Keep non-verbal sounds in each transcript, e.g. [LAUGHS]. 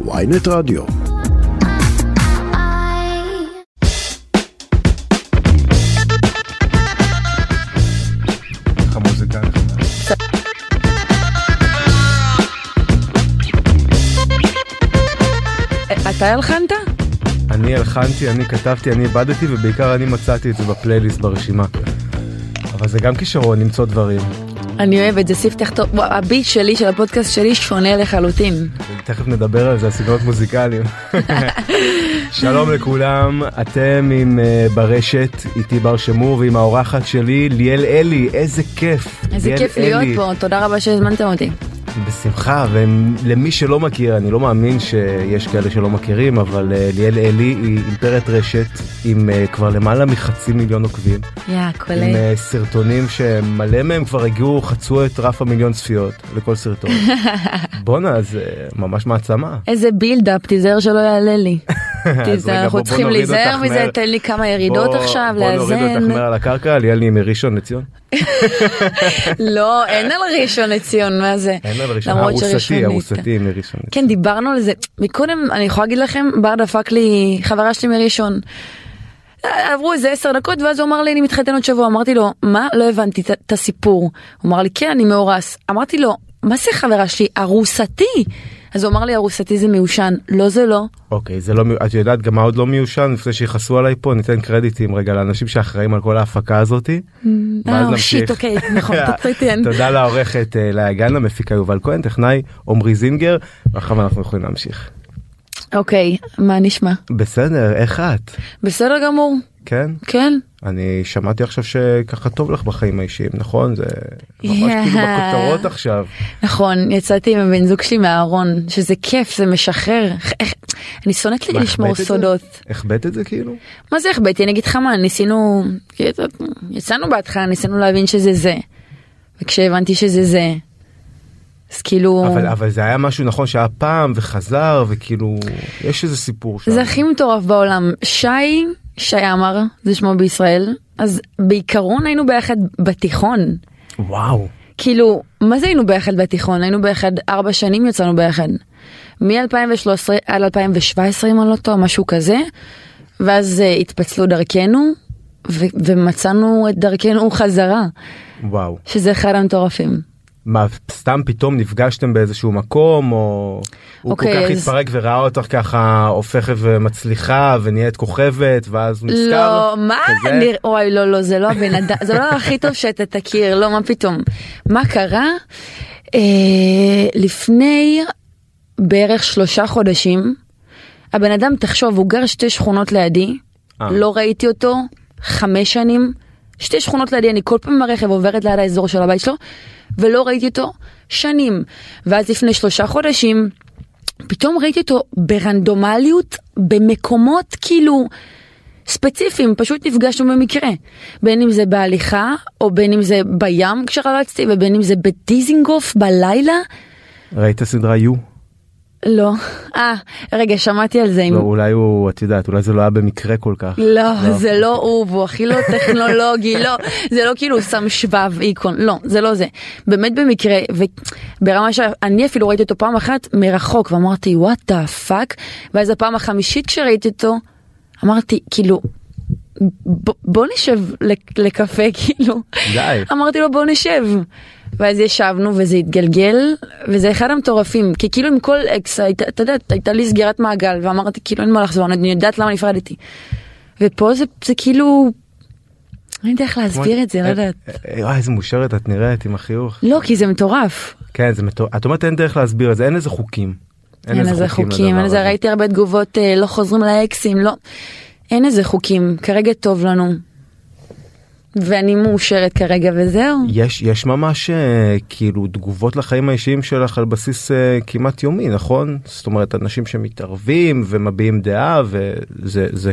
ויינט רדיו. אתה הלחנת? אני הלחנתי, אני כתבתי, אני איבדתי ובעיקר אני מצאתי את זה בפלייליסט ברשימה. אבל זה גם כישרון למצוא דברים. אני אוהבת, זה ספתח טוב. הביט שלי, של הפודקאסט שלי, שונה לחלוטין. תכף נדבר על זה, הסגנונות מוזיקליים. [LAUGHS] שלום לכולם, אתם עם uh, ברשת, איתי בר שמור ועם האורחת שלי ליאל אלי, איזה כיף. איזה כיף אלי. להיות פה, תודה רבה שהזמנתם אותי. בשמחה, ולמי שלא מכיר, אני לא מאמין שיש כאלה שלא מכירים, אבל uh, ליאל אלי היא אימפרית רשת עם uh, כבר למעלה מחצי מיליון עוקבים. יא, עם קולה. אה, סרטונים שמלא מהם כבר הגיעו, חצו את רף המיליון צפיות לכל סרטון. [LAUGHS] בואנה, זה ממש מעצמה. איזה בילדאפ, תיזהר שלא יעלה לי. [LAUGHS] [LAUGHS] אנחנו צריכים להיזהר מזה. תן לי כמה ירידות עכשיו, בוא נוריד אותך לאזן. מעל הקרקע, ליאל לי מראשון לציון. [LAUGHS] לא, אין על ראשון לציון, מה זה? אין על ראשון, ארוסתי. ארוסתי מראשון. כן, דיברנו על זה. מקודם, אני יכולה להגיד לכם, בר דפק לי, חברה שלי מראשון. עברו איזה עשר דקות ואז הוא אמר לי אני מתחתן עוד שבוע אמרתי לו מה לא הבנתי את הסיפור הוא אמר לי כן אני מאורס אמרתי לו מה זה חברה שלי ארוסתי אז הוא אמר לי ארוסתי זה מיושן לא זה לא אוקיי, זה לא, את יודעת גם מה עוד לא מיושן? לפני שיכעסו עליי פה, ניתן קרדיטים רגע לאנשים שאחראים על כל ההפקה הזאתי. ואז אה, נמשיך. אוקיי, נכון. [LAUGHS] תודה לעורכת אה, לאה גן, למפיקה יובל כהן, טכנאי עמרי זינגר, ועכשיו אנחנו יכולים להמשיך. אוקיי מה נשמע בסדר, איך את? בסדר גמור כן? כן אני שמעתי עכשיו שככה טוב לך בחיים האישיים, נכון? זה ממש Yeah. כאילו בכותרות עכשיו. נכון יצאתי עם הבן זוג שלי מהארון שזה כיף זה משחרר איך- איך- אני שונאת לי לשמור? סודות. החבאת את זה כאילו? מה זה החבאתי? אני אגיד לך מה, ניסינו, כאילו, יצאנו בהתחלה, ניסינו להבין שזה זה. וכשהבנתי שזה זה, אז כאילו, אבל אבל זה היה משהו נכון שהיה פעם וחזר וכאילו יש איזה סיפור שם. זה הכי מטורף בעולם. שי, שי עמר, זה שמו בישראל, אז בעיקרון היינו ביחד בתיכון. וואו. כאילו, מה זה היינו ביחד בתיכון? היינו ביחד ארבע שנים יצאנו ביחד. מ-2013 עד 2017 אם אני לא טועה, משהו כזה. ואז uh, התפצלו דרכנו, ו- ומצאנו את דרכנו חזרה, וואו. שזה אחד המטורפים. מה סתם פתאום נפגשתם באיזשהו מקום או הוא כל אוקיי, כך אז- התפרק וראה אותך ככה הופכת ומצליחה ונהיית כוכבת ואז הוא נזכר. לא, מה? כזה? נראה, אוי, לא, לא, זה לא הבן אדם, זה לא [LAUGHS] הכי טוב שאתה תכיר, לא, מה פתאום. מה קרה? אה, לפני בערך שלושה חודשים, הבן אדם, תחשוב, הוא גר שתי שכונות לידי, אה. לא ראיתי אותו חמש שנים, שתי שכונות לידי, אני כל פעם ברכב עוברת ליד האזור של הבית שלו, ולא ראיתי אותו שנים. ואז לפני שלושה חודשים, פתאום ראיתי אותו ברנדומליות במקומות כאילו ספציפיים, פשוט נפגשנו במקרה. בין אם זה בהליכה, או בין אם זה בים כשרצתי, ובין אם זה בדיזינגוף בלילה. ראית סדרה יו? לא. אה, רגע, שמעתי על זה. עם... לא אולי הוא את יודעת אולי זה לא היה במקרה כל כך. לא, זה לא הוא, והוא הכי לא טכנולוגי, לא, זה לא כאילו הוא שם שבב איקון, לא, זה לא זה. באמת במקרה, וברמה שאני אפילו ראיתי אותו פעם אחת מרחוק, ואמרתי, what the fuck, ואז הפעם החמישית כשראיתי אותו, אמרתי, כאילו, ב- בוא נשב לק- לקפה, [LAUGHS] כאילו. די. אמרתי לו, בוא נשב. ואז ישבנו וזה התגלגל, וזה אחד המטורפים, כי כאילו עם כל אקס, הייתה, אתה יודע, הייתה לי סגירת מעגל, ואמרתי, כאילו אין מה לחזור, אני יודעת למה נפרדתי. ופה זה, זה כאילו, אני יודעת איך להסביר את זה, לא יודעת. אה, אה, וואי איזה מאושרת את נראית עם החיוך. לא, כי זה מטורף. כן זה מטורף. את אומרת אין דרך להסביר את זה אין איזה חוקים. אין איזה חוקים, אין איזה. ראיתי הרבה תגובות, אה, לא חוזרים לאקסים, לא. אין איזה חוקים, כרגע טוב לנו. ואני מאושרת כרגע וזהו. יש יש ממש אה, כאילו תגובות לחיים האישיים שלך על בסיס אה, כמעט יומי נכון זאת אומרת אנשים שמתערבים ומביעים דעה וזה זה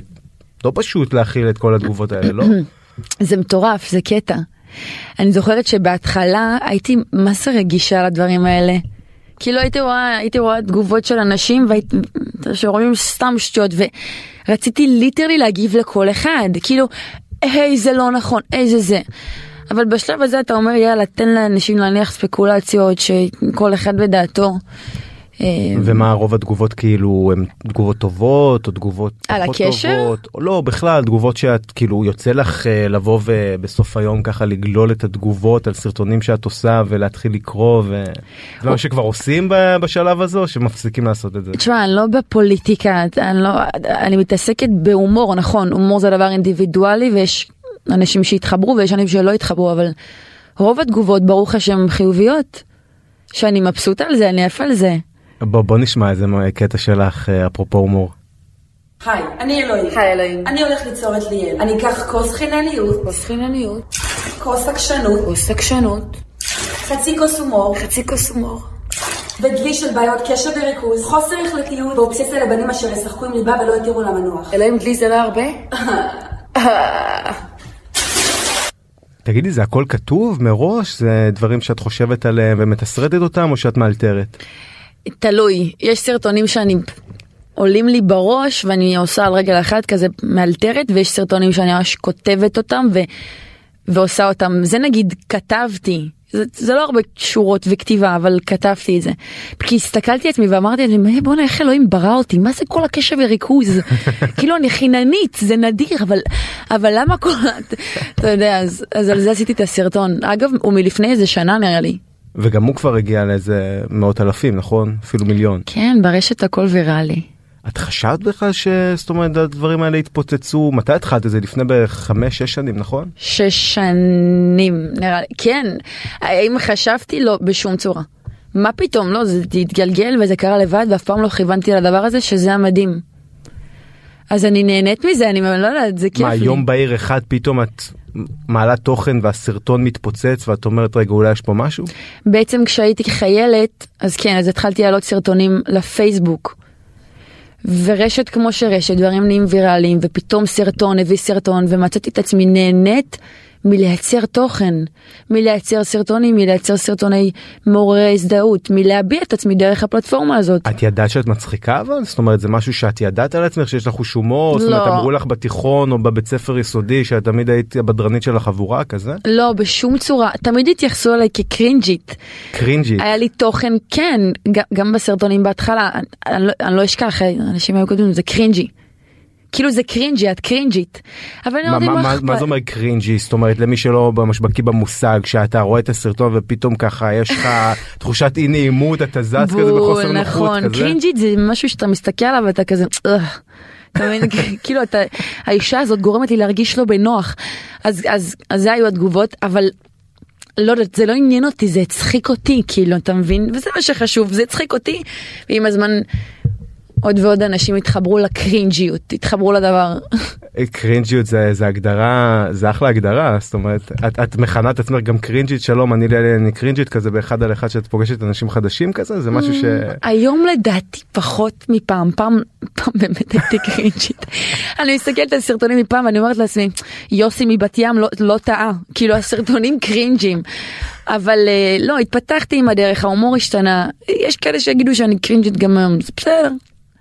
לא פשוט להכיל את כל התגובות האלה לא [CLEARS THROAT] זה מטורף, זה קטע. אני זוכרת שבהתחלה הייתי מה זה רגישה לדברים האלה. כאילו הייתי רואה, הייתי רואה תגובות של אנשים והייתי, שרואים סתם שטויות ורציתי ליטרלי להגיב לכל אחד, כאילו, היי זה לא נכון, היי זה זה. אבל בשלב הזה אתה אומר יאללה תן לאנשים להניח ספקולציות שכל אחד בדעתו. אה, ומה רוב התגובות כאילו הם תגובות טובות או תגובות על הקשר? טובות או לא בכלל תגובות שאת כאילו יוצא לך אה, לבוא ובסוף היום ככה לגלול את התגובות על סרטונים שאת עושה ולהתחיל לקרוא ו... זה מה שכבר עושים בשלב הזה או שמפסיקים לעשות את זה. תשמע, אני לא בפוליטיקה, אני, לא, אני מתעסקת בהומור, נכון, הומור זה דבר אינדיבידואלי ויש אנשים שהתחברו ויש אנשים שלא התחברו, אבל רוב התגובות, ברוך השם, חיוביות. שאני מבסוטה על זה, אני עפה על זה. בוא בוא נשמע איזה קטע שלך אה, אפרופו הומור. היי, אני אלוהים. היי אלוהים. אני הולך ליצור את ליאל. אני אקח כוס חינניות, כוס חינניות, כוס עקשנות, כוס עקשנות, חצי כוס הומור, חצי כוס הומור. ודלי של בעיות קשר וריכוז, חוסר החלטיות ואובססיה לבנים אשר ישחקו עם ליבה ולא יתירו לה מנוח. אלוהים דלי זה לא הרבה? [LAUGHS] תגידי זה הכל כתוב מראש זה דברים שאת חושבת עליהם ומתסרטת אותם או שאת מאלתרת. תלוי, יש סרטונים שאני עולים לי בראש ואני עושה על רגל אחת כזה מאלתרת ויש סרטונים שאני ממש כותבת אותם ו... ועושה אותם. זה נגיד כתבתי. זה, זה לא הרבה שורות וכתיבה אבל כתבתי את זה. כי הסתכלתי על עצמי ואמרתי לעצמי בואנה איך אלוהים ברא אותי? מה זה כל הקשב וריכוז [LAUGHS] כאילו אני חיננית זה נדיר אבל אבל למה כל אתה יודע אז, אז על זה עשיתי את הסרטון. אגב הוא מלפני איזה שנה נראה לי וגם הוא כבר הגיע לאיזה מאות אלפים נכון אפילו מיליון. כן ברשת הכל ויראלי. את חשבת בכלל שזאת אומרת הדברים האלה התפוצצו מתי התחלת את זה לפני בערך חמש שש שנים נכון? שש שנים נראה לי כן האם חשבתי לא בשום צורה מה פתאום לא זה התגלגל וזה קרה לבד ואף פעם לא כיוונתי לדבר הזה שזה המדהים. אז אני נהנית מזה אני לא יודעת זה כיף מה לי. יום בהיר אחד פתאום את מעלה תוכן והסרטון מתפוצץ ואת אומרת רגע אולי יש פה משהו? בעצם כשהייתי חיילת אז כן אז התחלתי להעלות סרטונים לפייסבוק. ורשת כמו שרשת דברים נהיים ויראליים ופתאום סרטון הביא סרטון ומצאתי את עצמי נהנית מלייצר תוכן, מלייצר סרטונים, מלייצר סרטוני מעוררי הזדהות, מלהביע את עצמי דרך הפלטפורמה הזאת. את ידעת שאת מצחיקה אבל? זאת אומרת זה משהו שאת ידעת על עצמך שיש לך הומור? זאת אומרת לא. אמרו לך בתיכון או בבית ספר יסודי שאת תמיד היית הבדרנית של החבורה כזה? לא, בשום צורה, תמיד התייחסו אליי כקרינג'ית. cringy. היה לי תוכן, כן, גם בסרטונים בהתחלה, אני, אני, לא, אני לא אשכח, אנשים היו כותבים, זה cringy. כאילו זה cringy, את קרינג'ית. אבל אני מה, מה, מה מה, אכפת? מה זה אומר cringy? זאת אומרת למי שלא ממש בקיא במושג שאתה רואה את הסרטון ופתאום ככה יש לך [LAUGHS] תחושת אי נעימות אתה זז כזה בחוסר נוחות נכון? קרינג'ית זה משהו שאתה מסתכל עליו ואתה כזה, "אוח". אתה מבין? [LAUGHS] כאילו אתה, האישה הזאת גורמת לי להרגיש לא בנוח. אז, אז, אז זה היו התגובות, אבל לא יודעת, זה לא עניין אותי, זה הצחיק אותי, כאילו, אתה מבין? וזה מה שחשוב, זה הצחיק אותי, ועם הזמן עוד ועוד אנשים התחברו לקרינג'יות, התחברו לדבר. קרינג'יות זה, זה הגדרה זה אחלה הגדרה זאת אומרת את, את מכנה את עצמך גם קרינג'ית שלום אני לילי אני קרינג'ית כזה באחד על אחד שאת פוגשת אנשים חדשים כזה זה משהו ש... היום לדעתי פחות מפעם, פעם, פעם באמת הייתי קרינג'ית. [LAUGHS] אני מסתכלת על סרטונים מפעם ואני אומרת לעצמי, יוסי מבת ים לא, לא טעה, כאילו הסרטונים קרינג'ים. אבל אה, לא, התפתחתי עם הדרך, ההומור השתנה, יש כאלה שיגידו שאני קרינג'ית גם היום, זה בסדר.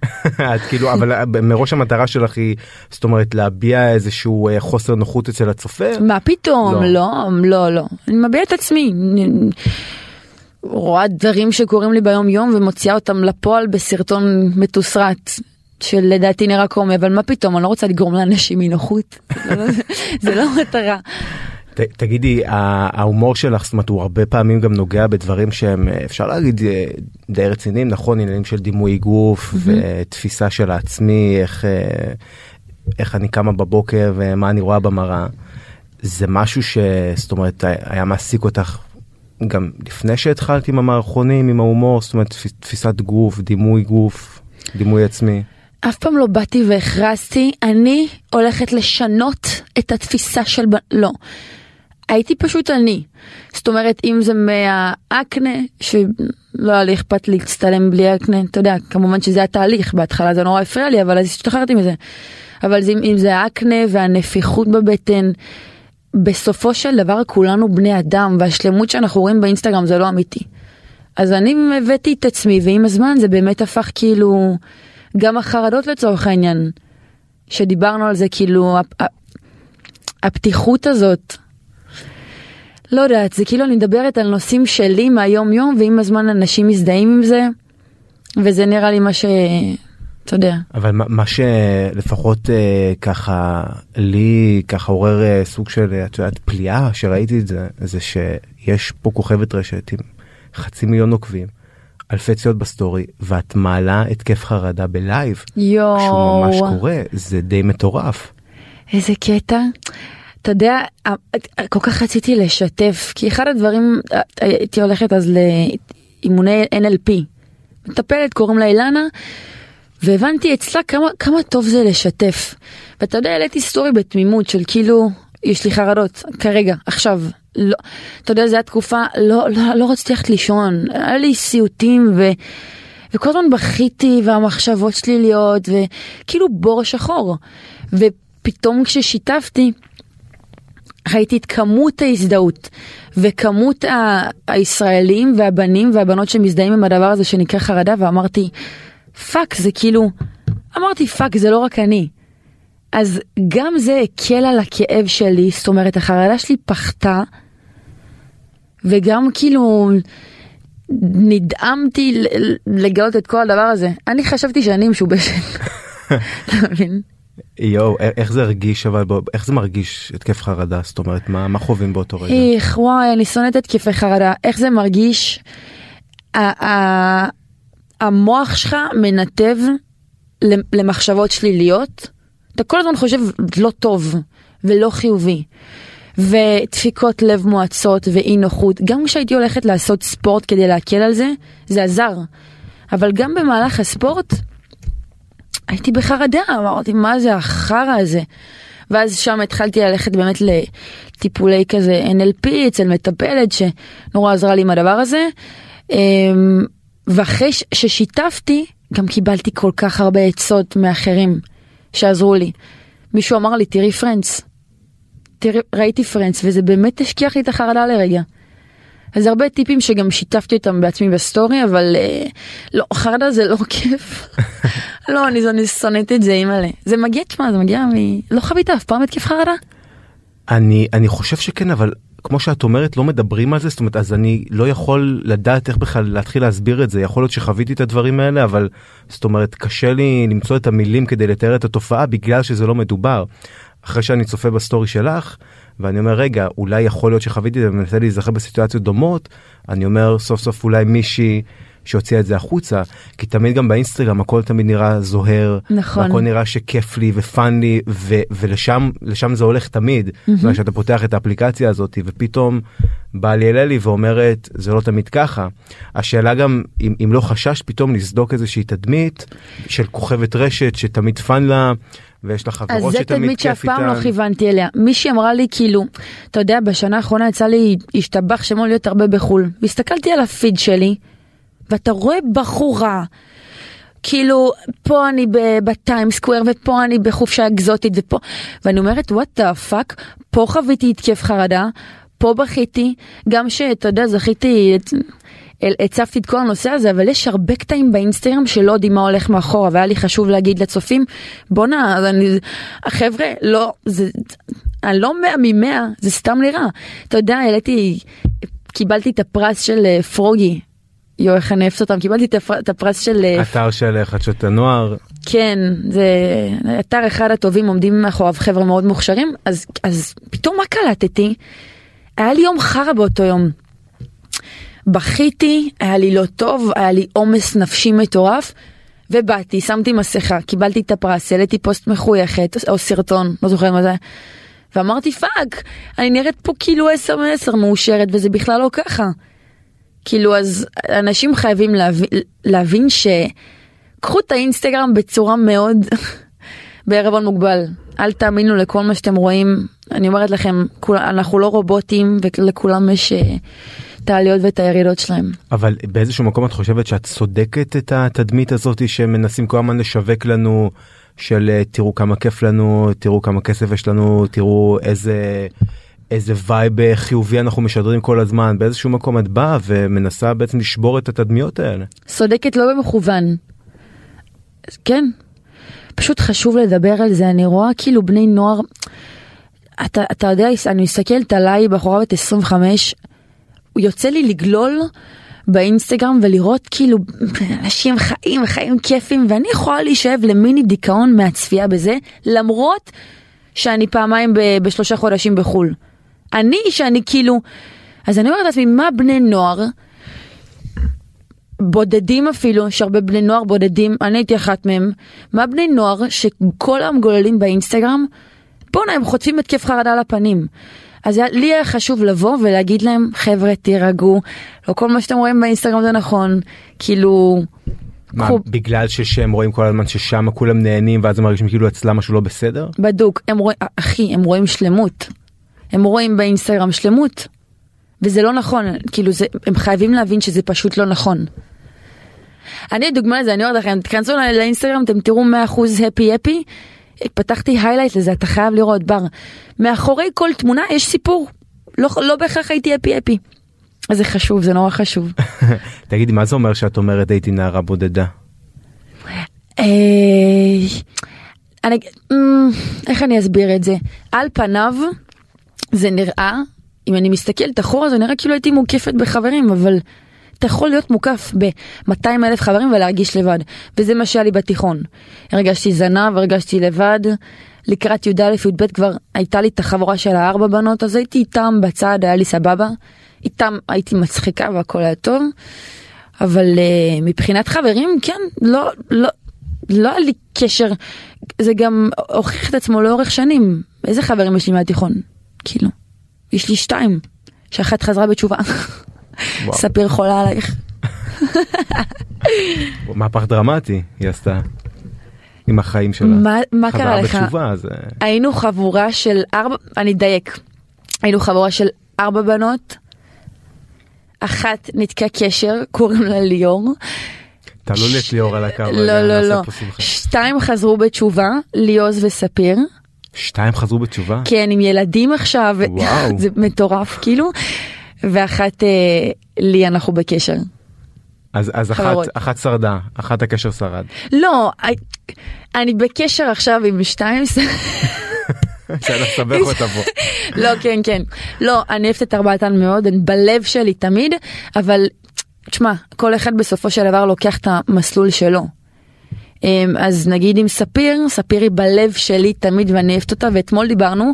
[LAUGHS] את כאילו אבל מראש המטרה שלך היא זאת אומרת להביע איזשהו אה, חוסר נוחות אצל הצופה. מה פתאום, לא. לא, לא, לא, אני מביע את עצמי. רואה דברים שקורים לי ביום יום ומוציאה אותם לפועל בסרטון מתוסרט. שלדעתי נראה קומי אבל מה פתאום אני לא רוצה לגרום לאנשים אי נוחות [LAUGHS] זה לא- זה לא מטרה. תגידי ההומור שלך זאת אומרת הוא הרבה פעמים גם נוגע בדברים שהם אה, אפשר להגיד אה, די רציניים נכון עניינים של דימוי גוף ותפיסה של העצמי איך אה, איך אני קמה בבוקר ומה אני רואה במראה. זה משהו שזאת אומרת היה מעסיק אותך גם לפני שהתחלת עם המערכונים עם ההומור זאת אומרת תפיס- תפיסת גוף דימוי גוף דימוי עצמי. אף פעם לא באתי והכרזתי אני הולכת לשנות את התפיסה של. לא. הייתי פשוט אני. זאת אומרת אם זה מהאקנה שלא היה לי אכפת להצטלם בלי אקנה אתה יודע כמובן שזה התהליך בהתחלה זה נורא הפריע לי אבל אז השתחררתי מזה. אבל זה, אם זה האקנה והנפיחות בבטן בסופו של דבר כולנו בני אדם והשלמות שאנחנו רואים באינסטגרם זה לא אמיתי. אז אני הבאתי את עצמי ועם הזמן זה באמת הפך כאילו גם החרדות לצורך העניין שדיברנו על זה כאילו הפ- הפתיחות הזאת. לא יודעת זה כאילו אני מדברת על נושאים שלי מהיום יום ועם הזמן אנשים מזדהים עם זה. וזה נראה לי מה ש... אתה יודע. אבל מה, מה שלפחות אה, ככה לי ככה עורר אה, סוג של את יודעת פליאה שראיתי את זה זה שיש פה כוכבת רשת עם חצי מיליון עוקבים. אלפי צפיות בסטורי ואת מעלה התקף חרדה בלייב. יואו. שהוא ממש קורה זה די מטורף. איזה קטע. אתה יודע, כל כך רציתי לשתף, כי אחד הדברים, אה, הייתי הולכת אז לאימוני NLP. מטפלת, קוראים לה אילנה, והבנתי אצלה כמה, כמה טוב זה לשתף. ואתה יודע, העליתי סטורי בתמימות של כאילו, יש לי חרדות, כרגע, עכשיו. לא, אתה יודע, זו הייתה תקופה, לא, לא, לא רציתי ללכת לישון, היה לי סיוטים ו... וכל הזמן בכיתי והמחשבות שליליות וכאילו בור שחור. ופתאום כששיתפתי, ראיתי את כמות ההזדהות וכמות ה- הישראלים והבנים והבנות שמזדהים עם הדבר הזה שנקרא חרדה ואמרתי fuck זה כאילו אמרתי fuck זה לא רק אני. אז גם זה הקל על הכאב שלי זאת אומרת החרדה שלי פחתה וגם כאילו נדהמתי לגלות את כל הדבר הזה אני חשבתי שאני משובשת. [LAUGHS] אתה מבין? יואו איך זה הרגיש אבל איך זה מרגיש התקף חרדה זאת אומרת מה מה חווים באותו רגע. איך וואי אני שונאת התקפי חרדה איך זה מרגיש. המוח שלך מנתב למחשבות שליליות אתה כל הזמן חושב לא טוב ולא חיובי. ודפיקות לב מועצות ואי נוחות גם כשהייתי הולכת לעשות ספורט כדי להקל על זה זה עזר אבל גם במהלך הספורט הייתי בחרדה, אמרתי מה זה החרא הזה. ואז שם התחלתי ללכת באמת לטיפולי כזה NLP אצל מטפלת שנורא עזרה לי עם הדבר הזה. אמ, ואחרי ששיתפתי גם קיבלתי כל כך הרבה עצות מאחרים שעזרו לי. מישהו אמר לי תראי Friends. תראי, ראיתי Friends וזה באמת השכיח לי את החרדה לרגע. אז הרבה טיפים שגם שיתפתי אותם בעצמי בסטורי אבל אה, לא חרדה זה לא כיף. [LAUGHS] לא אני, אני שונאת את זה אימא'לה. זה מגיע תשמע זה מגיע מ... לא חווית אף פעם התקף חרדה? אני אני חושב שכן אבל כמו שאת אומרת לא מדברים על זה זאת אומרת אז אני לא יכול לדעת איך בכלל להתחיל להסביר את זה יכול להיות שחוויתי את הדברים האלה אבל זאת אומרת קשה לי למצוא את המילים כדי לתאר את התופעה בגלל שזה לא מדובר. אחרי שאני צופה בסטורי שלך ואני אומר רגע אולי יכול להיות שחוויתי את זה ומנסה להיזכר בסיטואציות דומות אני אומר סוף סוף אולי מישהי שהוציאה את זה החוצה כי תמיד גם באינסטגרם הכל תמיד נראה זוהר נכון הכל נראה שכיף לי ו fun לי ו- ולשם לשם זה הולך תמיד mm-hmm. שאתה פותח את האפליקציה הזאת ופתאום באה לי אלי ואומרת זה לא תמיד ככה השאלה גם אם, אם לא חששת פתאום לסדוק איזושהי תדמית של כוכבת רשת שתמיד fun לה. ויש לך חברות שתמיד כיף איתן. אז זה תדמית שאף פעם לא כיוונתי אליה. מישהי אמרה לי כאילו, אתה יודע, בשנה האחרונה יצא לי להשתבח שמול להיות הרבה בחו"ל. והסתכלתי על הפיד שלי, ואתה רואה בחורה, כאילו, פה אני ב Times Square, ופה אני בחופשה אקזוטית, ופה, ואני אומרת, what the fuck, פה חוויתי התקף חרדה, פה בכיתי, גם שאתה יודע, זכיתי, הצפתי את כל הנושא הזה, אבל יש הרבה קטעים באינסטגרם שלא יודעים מה הולך מאחורה, והיה לי חשוב להגיד לצופים, בואנה, החבר'ה, לא, זה, אני לא מאה ממאה, זה סתם נראה. אתה יודע, העליתי, קיבלתי את הפרס של אה, פרוגי, יואו איך אני אוהבת אותם. קיבלתי את הפרס של אה, אתר של חדשות הנוער. כן זה אתר אחד הטובים עומדים מאחוריו חבר'ה מאוד מוכשרים. אז אז פתאום מה קלטתי? היה לי יום חרא באותו יום. בכיתי היה לי לא טוב היה לי עומס נפשי מטורף ובאתי שמתי מסכה קיבלתי את הפרס העליתי פוסט מחויכת או סרטון לא זוכר מה זה. ואמרתי fuck אני נראית פה כאילו 10 מ-10 מאושרת וזה בכלל לא ככה. כאילו אז אנשים חייבים להבין, להבין שקחו את האינסטגרם בצורה מאוד [LAUGHS] בערבון מוגבל. אל תאמינו לכל מה שאתם רואים. אני אומרת לכם, אנחנו לא רובוטים ולכולם יש אה, את העליות ואת הירידות שלהם. אבל באיזשהו מקום את חושבת שאת צודקת את התדמית הזאת שמנסים כל הזמן לשווק לנו של אה, תראו כמה כיף לנו, תראו כמה כסף יש לנו, תראו איזה... איזה וייב אה, חיובי אנחנו משדרים כל הזמן באיזשהו מקום את באה ומנסה בעצם לשבור את התדמיות האלה. צודקת לא במכוון. כן. פשוט חשוב לדבר על זה אני רואה כאילו בני נוער. אתה, אתה יודע אני מסתכלת עליי בחורה בת 25 יוצא לי לגלול באינסטגרם ולראות כאילו אנשים חיים חיים כיפים ואני יכולה להישאב למיני דיכאון מהצפייה בזה למרות שאני פעמיים ב- בשלושה חודשים בחו"ל. אני שאני כאילו, אז אני אומרת לעצמי מה בני נוער בודדים אפילו, יש הרבה בני נוער בודדים, אני הייתי אחת מהם, מה בני נוער שכל היום גוללים באינסטגרם, בואנה הם חוטפים התקף חרדה לפנים. אז לי היה חשוב לבוא ולהגיד להם, חבר'ה תירגעו, לא כל מה שאתם רואים באינסטגרם זה נכון, כאילו... מה, קחו- בגלל שהם רואים כל הזמן ששם כולם נהנים ואז הם מרגישים כאילו אצלם משהו לא בסדר? בדוק, הם רואים, אחי, הם רואים שלמות. הם רואים באינסטגרם שלמות. וזה לא נכון, כאילו זה, הם חייבים להבין שזה פשוט לא נכון. אני דוגמה לזה, אני אומרת לכם, תכנסו לא- לאינסטגרם, אתם תראו 100% הפי הפי. פתחתי highlight לזה, אתה חייב לראות בר. מאחורי כל תמונה יש סיפור. לא, לא בהכרח הייתי הפי הפי. אז זה חשוב, זה נורא חשוב. [LAUGHS] תגידי מה זה אומר שאת אומרת הייתי נערה בודדה? אה, אני, אמ, איך אני אסביר את זה? על פניו זה נראה, אם אני מסתכלת אחורה זה נראה כאילו הייתי מוקפת בחברים, אבל אתה יכול להיות מוקף ב-200 אלף חברים ולהרגיש לבד, וזה מה שהיה לי בתיכון. הרגשתי זנב, הרגשתי לבד, לקראת י"א-י"ב כבר הייתה לי את החבורה של הארבע בנות, אז הייתי איתם בצד, היה לי סבבה. איתם הייתי מצחיקה והכל היה טוב. אבל uh, מבחינת חברים, כן, לא, לא, לא היה לי קשר, זה גם הוכיח את עצמו לאורך שנים. איזה חברים יש לי מהתיכון? כאילו, יש לי שתיים, שאחת חזרה בתשובה. [LAUGHS] ספיר חולה עלייך. מהפך דרמטי היא עשתה עם החיים שלה. מה, מה קרה לך? חזרה בתשובה זה היינו חבורה של ארבע, אני אדייק, היינו חבורה של ארבע בנות, אחת ניתקה קשר, קוראים לה ליאור. תעלו לי את ליאור על הקו. לא, לא, לא. שתיים חזרו בתשובה, ליוז וספיר. שתיים חזרו בתשובה? כן, עם ילדים עכשיו. [LAUGHS] זה מטורף כאילו. ואחת, אה, לי אנחנו בקשר. אז אז אחת-. אחת שרדה, אחת הקשר שרד. לא, אני בקשר עכשיו עם שתיים, בסדר, [LAUGHS] סבך אותה פה. [LAUGHS] לא, כן, כן. לא, אני אוהבת את ארבעתן מאוד, הן בלב שלי תמיד, אבל תשמע, כל אחד בסופו של דבר לוקח את המסלול שלו. אמ, אז נגיד עם ספיר, ספיר היא בלב שלי תמיד ואני אוהבת אותה, ואתמול דיברנו,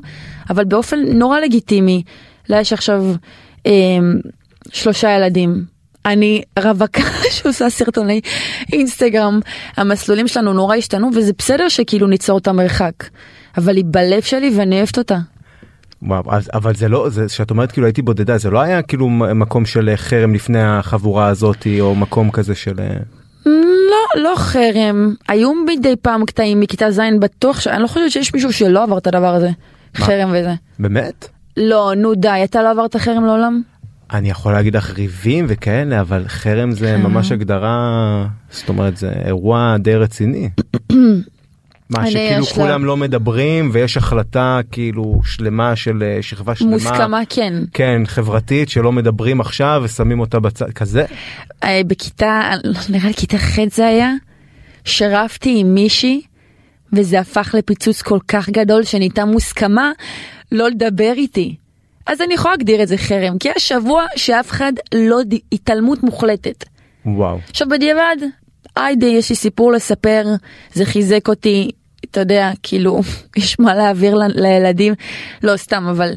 אבל באופן נורא לגיטימי. לה יש עכשיו שלושה ילדים. אני רווקה [LAUGHS] שעושה סרטוני אינסטגרם, המסלולים שלנו נורא השתנו וזה בסדר שכאילו ניצור את המרחק. אבל היא בלב שלי ואני אוהבת אותה. וואו, אבל זה לא, זה שאת אומרת כאילו הייתי בודדה, זה לא היה כאילו מקום של אה, חרם לפני החבורה הזאתי, או מקום כזה של... אה, לא, לא חרם. היו מדי פעם קטעים מכיתה ז' בטוח, ש- אני לא חושבת שיש מישהו שלא עבר את הדבר הזה. מה? חרם וזה. באמת? לא, נו די, אתה לא עברת חרם לעולם? אני יכול להגיד לך ריבים וכאלה, אבל חרם זה. ממש הגדרה, זאת אומרת זה אירוע די רציני. [CLEARS THROAT] מה שכאילו לה- כולם לא מדברים ויש החלטה כאילו שלמה של אה, שכבה שלמה. מוסכמה כן. כן, חברתית שלא מדברים עכשיו ושמים אותה בצד, כזה? אה, בכיתה, לא, נראה לי כיתה ח' זה היה, שרבתי עם מישהי, וזה הפך לפיצוץ כל כך גדול שנהייתה מוסכמה לא לדבר איתי. אז אני יכולה להגדיר את זה חרם, כי יש שבוע שאף אחד לא, ד- התעלמות מוחלטת. וואו. עכשיו בדיעבד, היידה, יש לי סיפור לספר, זה חיזק אותי, אתה יודע, כאילו, [LAUGHS] יש מה להעביר ל- לילדים, לא סתם, אבל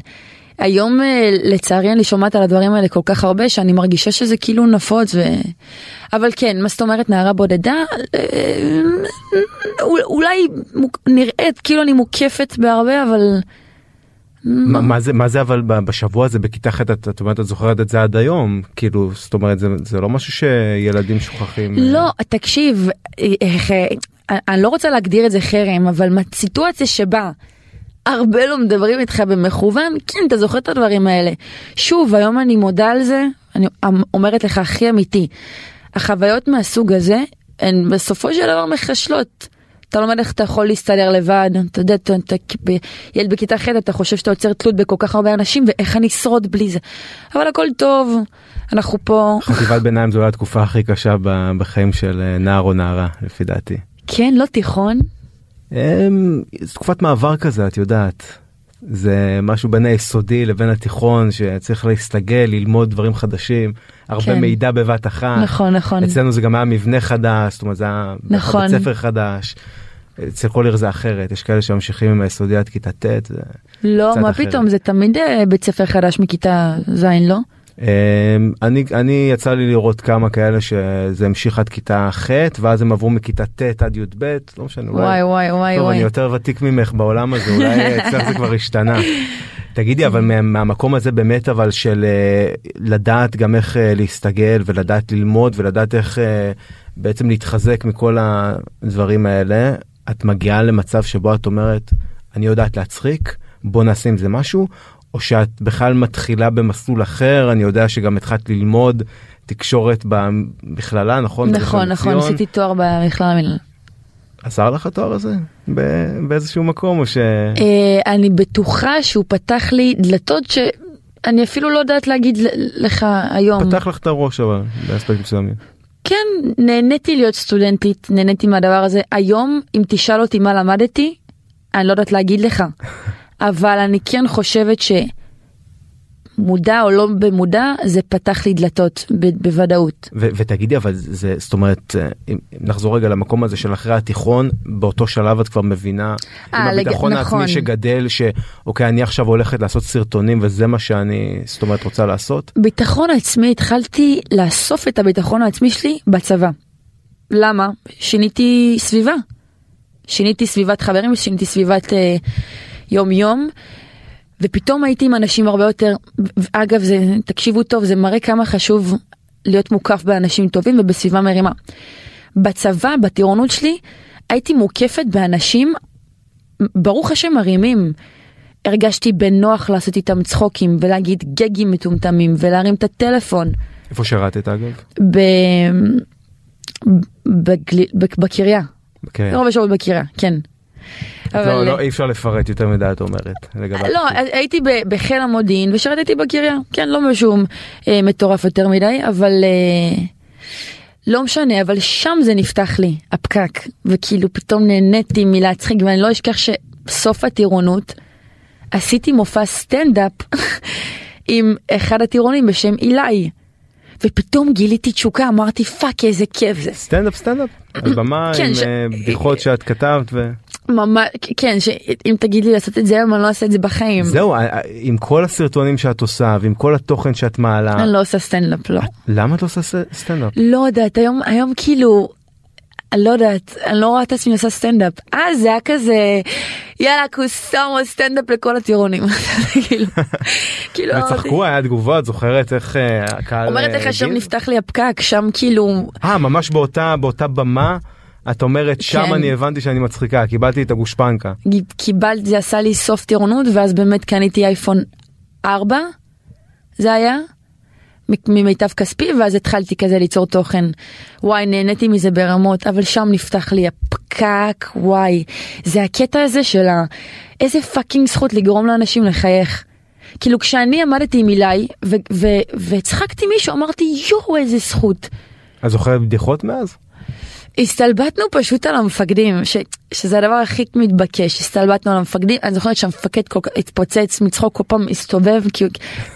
היום אה, לצערי אני שומעת על הדברים האלה כל כך הרבה, שאני מרגישה שזה כאילו נפוץ, ו... אבל כן, מה זאת אומרת נערה בודדה? אה, אול- אולי נראית כאילו אני מוקפת בהרבה, אבל... מה, מה זה מה זה אבל בשבוע הזה בכיתה ח' את, את אומרת את זוכרת את זה עד היום כאילו זאת אומרת זה, זה לא משהו שילדים שוכחים. אה, לא, תקשיב, איך, אה, אני לא רוצה להגדיר את זה חרם, אבל סיטואציה שבה הרבה לא מדברים איתך במכוון, כן, אתה זוכר את הדברים האלה. שוב, היום אני מודה על זה, אני אומרת לך הכי אמיתי, החוויות מהסוג הזה, הן בסופו של דבר מחשלות. אתה לומד איך אתה יכול להסתדר לבד, אתה יודע, אתה, אתה, ילד בכיתה ח' אתה חושב שאתה יוצר תלות בכל כך הרבה אנשים ואיך אני אשרוד בלי זה. אבל הכל טוב, אנחנו פה. חטיבת ביניים זו אולי התקופה הכי קשה בחיים של אה, נער או נערה לפי דעתי. כן, לא תיכון. אמ, זו תקופת מעבר כזה את יודעת. זה משהו בין היסודי לבין התיכון שצריך להסתגל ללמוד דברים חדשים הרבה כן. מידע בבת אחת נכון, נכון. אצלנו זה גם היה מבנה חדש זאת אומרת זה היה נכון. בית ספר חדש. אצל כל עיר זה אחרת יש כאלה שממשיכים עם היסודי עד כיתה ט'. לא, מה אחרת. פתאום, זה תמיד אה, בית ספר חדש מכיתה ז', לא? אמ, אני אני יצא לי לראות כמה כאלה שזה המשיך עד כיתה ח' ואז הם עברו מכיתה ט' עד י"ב לא משנה אולי- וואי וואי וואי טוב, אני וואי. יותר ותיק ממך בעולם הזה, אולי [LAUGHS] אצלך זה כבר השתנה. תגידי, אבל מה- מהמקום הזה באמת, אבל של אה, לדעת גם איך אה, להסתגל ולדעת ללמוד ולדעת איך בעצם להתחזק מכל הדברים האלה, את מגיעה למצב שבו את אומרת, אני יודעת להצחיק, בוא נעשה עם זה משהו, או שאת בכלל מתחילה במסלול אחר, אני יודע שגם התחלת ללמוד תקשורת במכללה, נכון? נכון, נכון, לציון. עשיתי תואר במכללה. עזר לך התואר הזה באיזשהו מקום או ש... אה, אני בטוחה שהוא פתח לי דלתות שאני אפילו לא יודעת להגיד לך היום. פתח לך את הראש אבל באספקטים מסוימים. כן, נהניתי להיות סטודנטית, נהניתי מהדבר הזה. היום, אם תשאל אותי מה למדתי, אני לא יודעת להגיד לך. [LAUGHS] אבל אני כן חושבת שמודע או לא במודע, זה פתח לי דלתות, ב- בוודאות. ו- ותגידי אבל זה זאת אומרת אה, אם נחזור רגע למקום הזה של אחרי התיכון באותו שלב את כבר מבינה עם אה, לג- הביטחון נכון. העצמי שגדל שאוקיי אני עכשיו הולכת לעשות סרטונים וזה מה שאני זאת אומרת רוצה לעשות. ביטחון עצמי, התחלתי לאסוף את הביטחון העצמי שלי בצבא. למה? שיניתי סביבה. שיניתי סביבת חברים, שיניתי סביבת אה, יום יום, ופתאום הייתי עם אנשים הרבה יותר, אגב, זה, תקשיבו טוב, זה מראה כמה חשוב להיות מוקף באנשים טובים ובסביבה מרימה. בצבא, בטירונות שלי, הייתי מוקפת באנשים, ברוך השם, מרימים. הרגשתי בנוח לעשות איתם צחוקים ולהגיד גגים מטומטמים ולהרים את הטלפון. איפה שירתת אגב? ב... בגל... בקריה. כן. רוב השעות בקריה, כן. לא, לא, אי אפשר לפרט יותר מדי את אומרת. לא. הייתי בחיל המודיעין ושירתתי בקריה, כן, לא משהו אה, מטורף יותר מדי, אבל אה, לא משנה, אבל שם זה נפתח לי, הפקק, וכאילו פתאום נהניתי מלהצחיק, ואני לא אשכח שסוף הטירונות עשיתי מופע סטנדאפ [LAUGHS] עם אחד הטירונים בשם אילי. ופתאום גיליתי תשוקה, אמרתי fuck איזה כיף זה. סטנדאפ סטנדאפ על במה כן, עם אה, בדיחות שאת כתבת ו... ממש, כן, שאם תגיד לי לעשות את זה היום אני לא אעשה את זה בחיים. זהו אה, אה, עם כל הסרטונים שאת עושה ועם כל התוכן שאת מעלה אני לא עושה סטנדאפ, לא. למה את לא עושה סטנדאפ? לא יודעת, היום, היום כאילו, אני לא יודעת, אני לא רואה את עצמי עושה סטנדאפ. אז זה היה כזה, יאללה, כוסאומו סטנדאפ לכל הטירונים. [LAUGHS] כאילו, כאילו, וצחקו היה תגובה את זוכרת איך אה, הקהל אומרת אה, איך הגיב? נפתח לי הפקק, שם כאילו, אה ממש באותה באותה במה את אומרת שם כן. אני הבנתי שאני מצחיקה קיבלתי את הגושפנקה. קיבלתי, זה עשה לי סוף טירונות, ואז באמת קניתי אייפון 4, זה היה, ממיטב כספי, ואז התחלתי כזה ליצור תוכן. וואי, נהניתי מזה ברמות, אבל שם נפתח לי הפקק, וואי. זה הקטע הזה של ה... איזה fucking זכות לגרום לאנשים לחייך. כאילו כשאני עמדתי עם אילי ו- והצחקתי מישהו אמרתי יואו איזה זכות. את זוכרת בדיחות מאז? הסתלבטנו פשוט על המפקדים, ש, שזה הדבר הכי מתבקש, הסתלבטנו על המפקדים, אני זוכרת שהמפקד כל כך התפוצץ מצחוק כל פעם הסתובב, כי,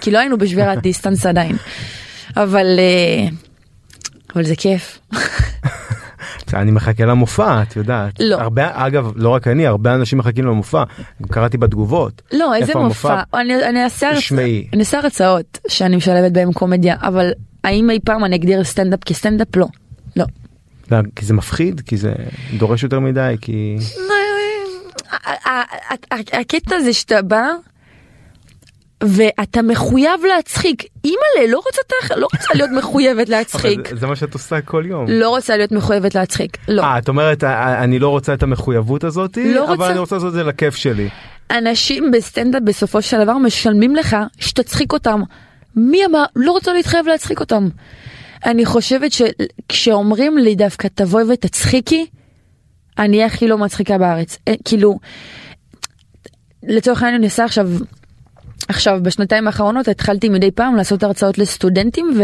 כי לא היינו בשבירת דיסטנס [LAUGHS] עדיין. אבל, אה, אבל זה כיף. [LAUGHS] אני מחכה למופע את יודעת. לא. הרבה אגב לא רק אני הרבה אנשים מחכים למופע. קראתי בתגובות. לא, איזה מופע, אני, אני אעשה הרצ- תשמעי. אני אעשה הרצאות שאני משלבת בהן קומדיה, אבל האם אי פעם אני אגדיר סטנדאפ כסטנדאפ? לא. לא. לא, כי זה מפחיד כי זה דורש יותר מדי כי ה- ה- ה- הקטע זה שאתה בא ואתה מחויב להצחיק. אימא'לה, לא רוצה, לא רוצה להיות מחויבת להצחיק. אבל זה- זה מה שאת עושה כל יום. לא רוצה להיות מחויבת להצחיק. לא. אה, את אומרת אה, אני לא רוצה את המחויבות הזאת לא אבל רוצה. אני רוצה לעשות את זה לכיף שלי. אנשים בסטנדאפ בסופו של דבר משלמים לך שתצחיק אותם. מי אמר? לא רוצה להתחייב להצחיק אותם. אני חושבת שכשאומרים לי דווקא תבואי ותצחיקי, אני אהיה הכי לא מצחיקה בארץ. אה, כאילו, לצורך העניין אני עושה עכשיו, עכשיו בשנתיים האחרונות התחלתי מדי פעם לעשות הרצאות לסטודנטים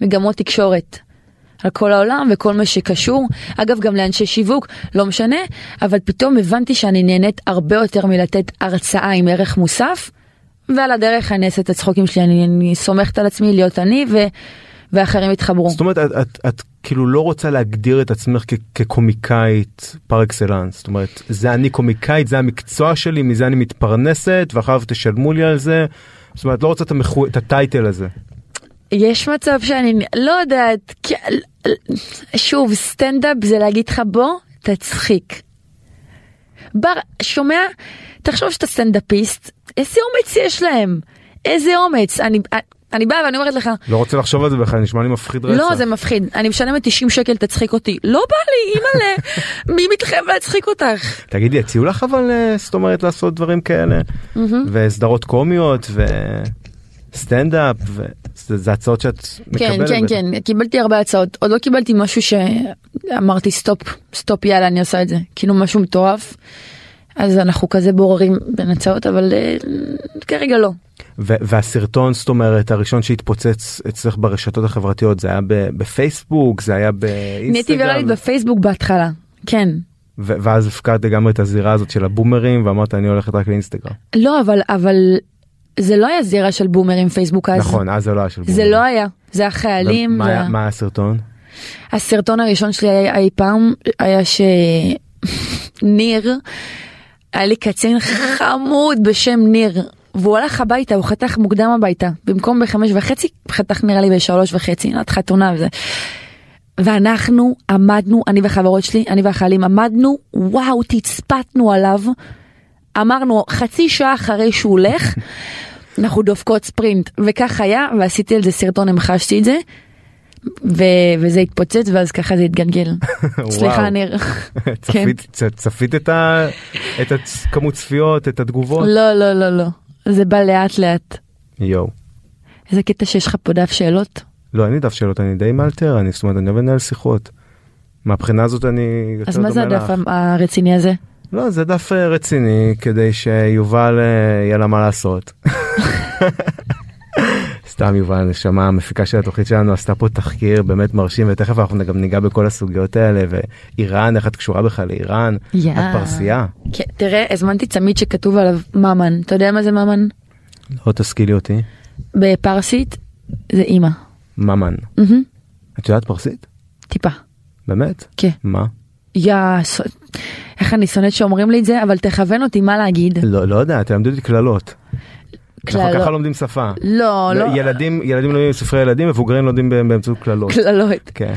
ולמגמות תקשורת. על כל העולם וכל מה שקשור, אגב גם לאנשי שיווק, לא משנה, אבל פתאום הבנתי שאני נהנית הרבה יותר מלתת הרצאה עם ערך מוסף, ועל הדרך אני אעשה את הצחוקים שלי, אני, אני סומכת על עצמי להיות אני ו, ואחרים יתחברו. זאת אומרת את, את, את כאילו לא רוצה להגדיר את עצמך כ- כקומיקאית פר אקסלנס זאת אומרת זה אני קומיקאית זה המקצוע שלי מזה אני מתפרנסת ואחריו תשלמו לי על זה. זאת אומרת לא רוצה את, המחו... את הטייטל הזה. יש מצב שאני לא יודעת, שוב סטנדאפ זה להגיד לך בוא תצחיק. בר, שומע? תחשוב שאתה סטנדאפיסט, איזה אומץ יש להם? איזה אומץ? אני, אני באה ואני אומרת לך, לא רוצה לחשוב על זה בכלל נשמע לי מפחיד רצח. לא זה מפחיד, אני משלמת 90 שקל תצחיק אותי, לא בא לי, אימא'לה, [LAUGHS] מי מתחייב להצחיק אותך? תגידי הציעו לך אבל אה, זאת אומרת לעשות דברים כאלה וסדרות קומיות וסטנדאפ וזה זה הצעות שאת כן, מקבלת. כן, בטח. כן, קיבלתי הרבה הצעות, עוד לא קיבלתי משהו שאמרתי stop, stop יאללה אני עושה את זה, כאילו משהו מטורף. אז אנחנו כזה בוררים בין הצעות, אבל אה, כרגע לא. והסרטון זאת אומרת הראשון שהתפוצץ אצלך ברשתות החברתיות זה היה בפייסבוק זה היה נהייתי ויראלית באינסטגרם בפייסבוק בהתחלה, כן. ואז הפקרת לגמרי את הזירה הזאת של הבומרים ואמרת אני הולכת רק לאינסטגרם. לא, אבל, אבל זה לא היה זירה של בומרים פייסבוק אז. נכון אז זה לא היה של זה בומרים. לא היה, זה זה היה- היה- מה היה הסרטון? הסרטון הראשון שלי היה אי פעם היה שניר [LAUGHS] היה לי קצין חמוד בשם ניר והוא הלך הביתה הוא חתך מוקדם הביתה במקום בחמש וחצי חתך נראה לי בשלוש וחצי עד חתונה וזה. ואנחנו עמדנו אני והחברות שלי אני והחיילים עמדנו וואו תצפתנו עליו אמרנו חצי שעה אחרי שהוא הולך אנחנו דופקות ספרינט וכך היה ועשיתי על זה סרטון המחשתי את זה. ו- וזה התפוצץ ואז ככה זה התגלגל. [LAUGHS] סליחה. ניר. [LAUGHS] צפית צ- צפית את ה- את הכמות צפיות את התגובות? לא לא לא לא. זה בא לאט לאט. יואו. איזה קטע שיש לך פה דף שאלות? לא אין לי דף שאלות אני די מאלתר אני זאת אומרת אני אוהב לנהל שיחות. מהבחינה הזאת אני יותר אז מה זה דומה הדף לך. הרציני הזה? לא זה דף אה, רציני כדי שיובל אה, יהיה לה מה לעשות. [LAUGHS] סתם יובל נשמה המפיקה של התוכנית שלנו עשתה פה תחקיר באמת מרשים ותכף אנחנו גם ניגע בכל הסוגיות האלה ואיראן איך את קשורה בכלל לאיראן יא. את פרסייה כן, תראה הזמנתי צמיד שכתוב עליו ממן. אתה יודע מה זה ממן? לא תשכילי אותי בפרסית זה אימא. ממן מהמם. את יודעת פרסית טיפה. באמת כן. מה יא. איך אני שונאת שאומרים לי את זה אבל תכוון אותי מה להגיד. לא לא יודע תלמדו אותי קללות. אנחנו קללות. ככה לומדים שפה. לא לא. ילדים ילדים לומדים ספרי ילדים מבוגרים לומדים באמצעות קללות. קללות. כן.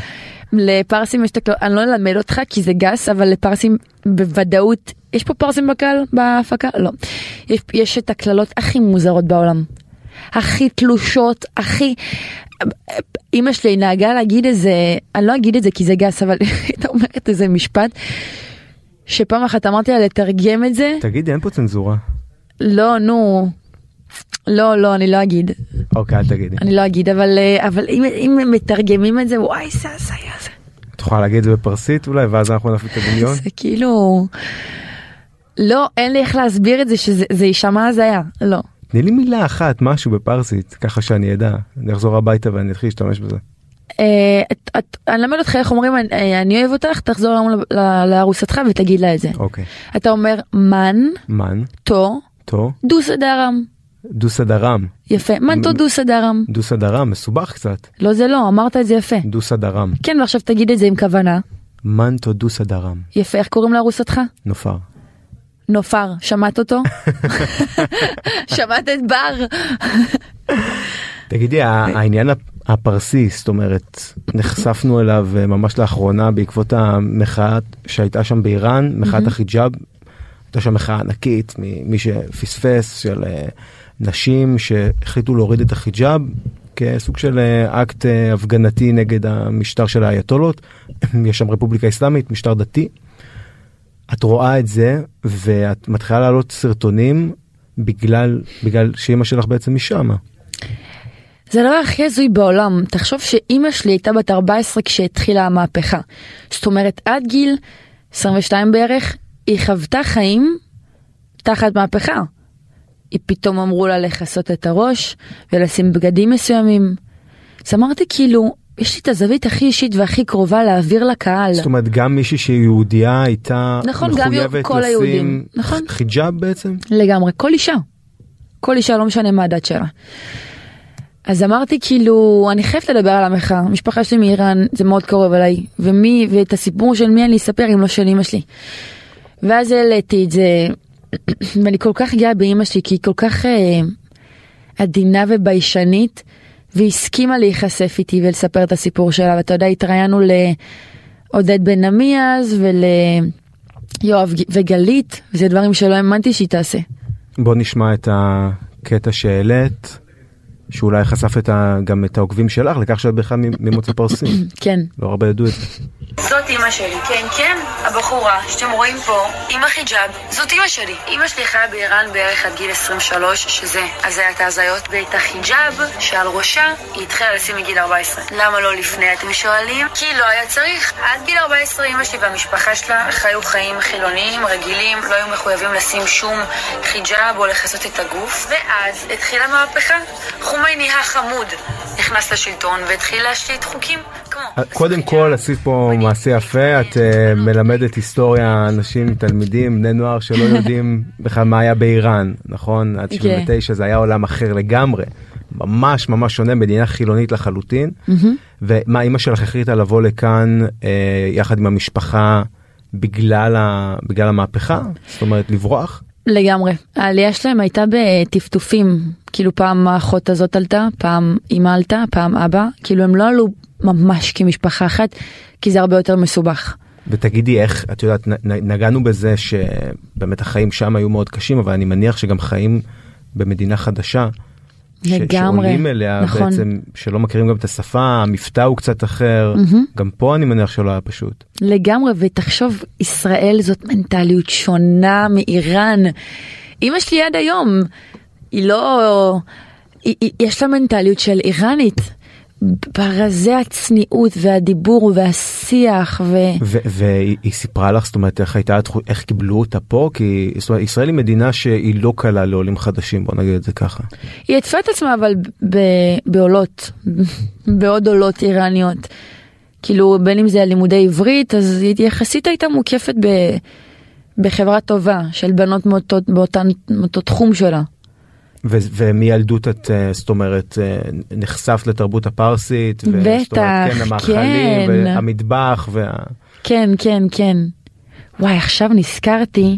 לפרסים יש את הקללות, אני לא אלמד אותך כי זה גס, אבל לפרסים בוודאות, יש פה פרסים בקהל בהפקה? לא. יש, יש את הקללות הכי מוזרות בעולם. הכי תלושות, הכי... אמא שלי נהגה להגיד איזה, אני לא אגיד את זה כי זה גס, אבל [LAUGHS] הייתה אומרת איזה משפט, שפעם אחת אמרתי לה לתרגם את זה, תגידי אין פה צנזורה. לא, נו. לא, לא, אני לא אגיד. אוקיי אל תגידי. אני לא אגיד, אבל, אה, אבל אם, אם מתרגמים את זה, וואי, זה הזיה. זה את יכולה להגיד את זה בפרסית אולי ואז אנחנו נפעיל את הדמיון. זה כאילו... לא, אין לי איך להסביר את זה שזה זה יישמע הזיה, לא. תני לי מילה אחת משהו בפרסית ככה שאני אדע אני אחזור הביתה ואני אתחיל להשתמש בזה. אה, אני אלמד אותך איך אומרים "אני- אה, אני אוהב אותך, תחזור היום לארוסתך ותגיד לה את זה. אוקיי. אתה אומר من، من تو، تو دارم. دوست دارم יפה, من تو دوست دارم. دوست دارم מסובך קצת לא זה לא, אמרת את זה יפה. דוסה דרם כן, ועכשיו תגיד את זה עם כוונה. מנטו דוסה דרם יפה, איך קוראים לארוסתך? נופר. נופר, שמעת אותו? [LAUGHS] שמעת את בר? תגידי העניין הפ- הפרסי זאת אומרת נחשפנו אליו אה, ממש לאחרונה בעקבות המחאה שהייתה שם באיראן מחאת החיג'אב. הייתה שם מחאה ענקית ממי שפספס של אה, נשים שהחליטו להוריד את החיג'אב כסוג של אה, אקט אה, הפגנתי נגד המשטר של האייתולות. [CLEARS THROAT] יש שם רפובליקה אסלאמית משטר דתי. את רואה את זה ואת מתחילה להעלות סרטונים בגלל בגלל שאימא שלך בעצם משמה. זה הדבר הכי הזוי בעולם. תחשוב שאימא שלי הייתה בת 14 כשהתחילה המהפכה. זאת אומרת, עד גיל 22 בערך, היא חוותה חיים תחת מהפכה. היא פתאום אמרו לה לכסות את הראש ולשים בגדים מסוימים. אז אמרתי כאילו, יש לי את הזווית הכי אישית והכי קרובה להעביר לקהל. זאת אומרת גם מישהי שהיא יהודייה הייתה נכון, מחויבת לשים היהודים, נכון. חיג'אב בעצם? לגמרי, כל אישה. כל אישה, לא משנה מה הדת שלה. אז אמרתי כאילו, אני חייבת לדבר על המחאה, המשפחה שלי מאיראן, זה מאוד קרוב אליי, ומי, ואת הסיפור של מי אני אספר אם לא של אמא שלי. ואז העליתי את זה, ואני כל כך גאה באמא שלי, כי היא כל כך אה, עדינה וביישנית, והיא הסכימה להיחשף איתי ולספר את הסיפור שלה, ואתה יודע, התראיינו לעודד בן עמי אז, וליואב וגלית, וזה דברים שלא האמנתי שהיא תעשה. בוא נשמע את הקטע שהעלית, שאולי חשף את ה, גם את העוקבים שלך, לכך שאת בכלל ממוצא פרסי. [COUGHS] כן. לא הרבה ידעו את זה. זאת אימא שלי, כן, כן, הבחורה שאתם רואים פה, עם החיג'אב, זאת אימא שלי. אימא שלי חיה באיראן בערך עד גיל 23, שזה הזיית ההזיות, ואת החיג'אב שעל ראשה, היא התחילה לשים מגיל 14. למה לא לפני, אתם שואלים? כי לא היה צריך. עד גיל 14 אימא שלי והמשפחה שלה חיו חיים חילוניים, רגילים, לא היו מחויבים לשים שום חיג'אב או לכסות את הגוף, ואז התחילה מהפכה. חומייני החמוד נכנס לשלטון והתחיל להשליט חוקים כמו... קודם כל עשית פה מעשה יפה, את אה, מלמדת היסטוריה אנשים, תלמידים, בני נוער שלא [LAUGHS] יודעים בכלל מה היה באיראן, נכון? עד כן. 79 זה היה עולם אחר לגמרי, ממש ממש שונה, מדינה חילונית לחלוטין. ומה, אימא שלך החליטה לבוא לכאן אה, יחד עם המשפחה בגלל, ה, בגלל המהפכה? זאת אומרת, לברוח? לגמרי. העלייה שלהם הייתה בטפטופים, כאילו פעם האחות הזאת עלתה, פעם אמא עלתה, פעם אבא, כאילו הם לא עלו ממש כמשפחה אחת, כי זה הרבה יותר מסובך. ותגידי איך, את יודעת, נגענו בזה שבאמת החיים שם היו מאוד קשים, אבל אני מניח שגם חיים במדינה חדשה. לגמרי, שעולים אליה נכון. בעצם, שלא מכירים גם את השפה, המבטא הוא קצת אחר, גם פה אני מניח שלא היה פשוט. לגמרי, ותחשוב, ישראל זאת מנטליות שונה מאיראן. אמא שלי עד היום, היא לא... היא, היא, יש לה מנטליות של איראנית. ברזי הצניעות והדיבור והשיח ו... ו- והיא היא סיפרה לך, זאת אומרת, איך הייתה, איך קיבלו אותה פה? כי זאת אומרת, ישראל היא מדינה שהיא לא קלה לעולים חדשים, בוא נגיד את זה ככה. היא עטפה את עצמה אבל ב- בעולות, [LAUGHS] בעוד עולות איראניות. כאילו בין אם זה לימודי עברית אז היא יחסית הייתה מוקפת ב, בחברה טובה של בנות מאותו, באותן, מאותו תחום שלה. ומילדות את, אה, זאת אומרת, אה, נחשפת לתרבות הפרסית. בטח, כן, המאכלים, כן. והמטבח, וה... כן, כן, כן. וואי, עכשיו נזכרתי.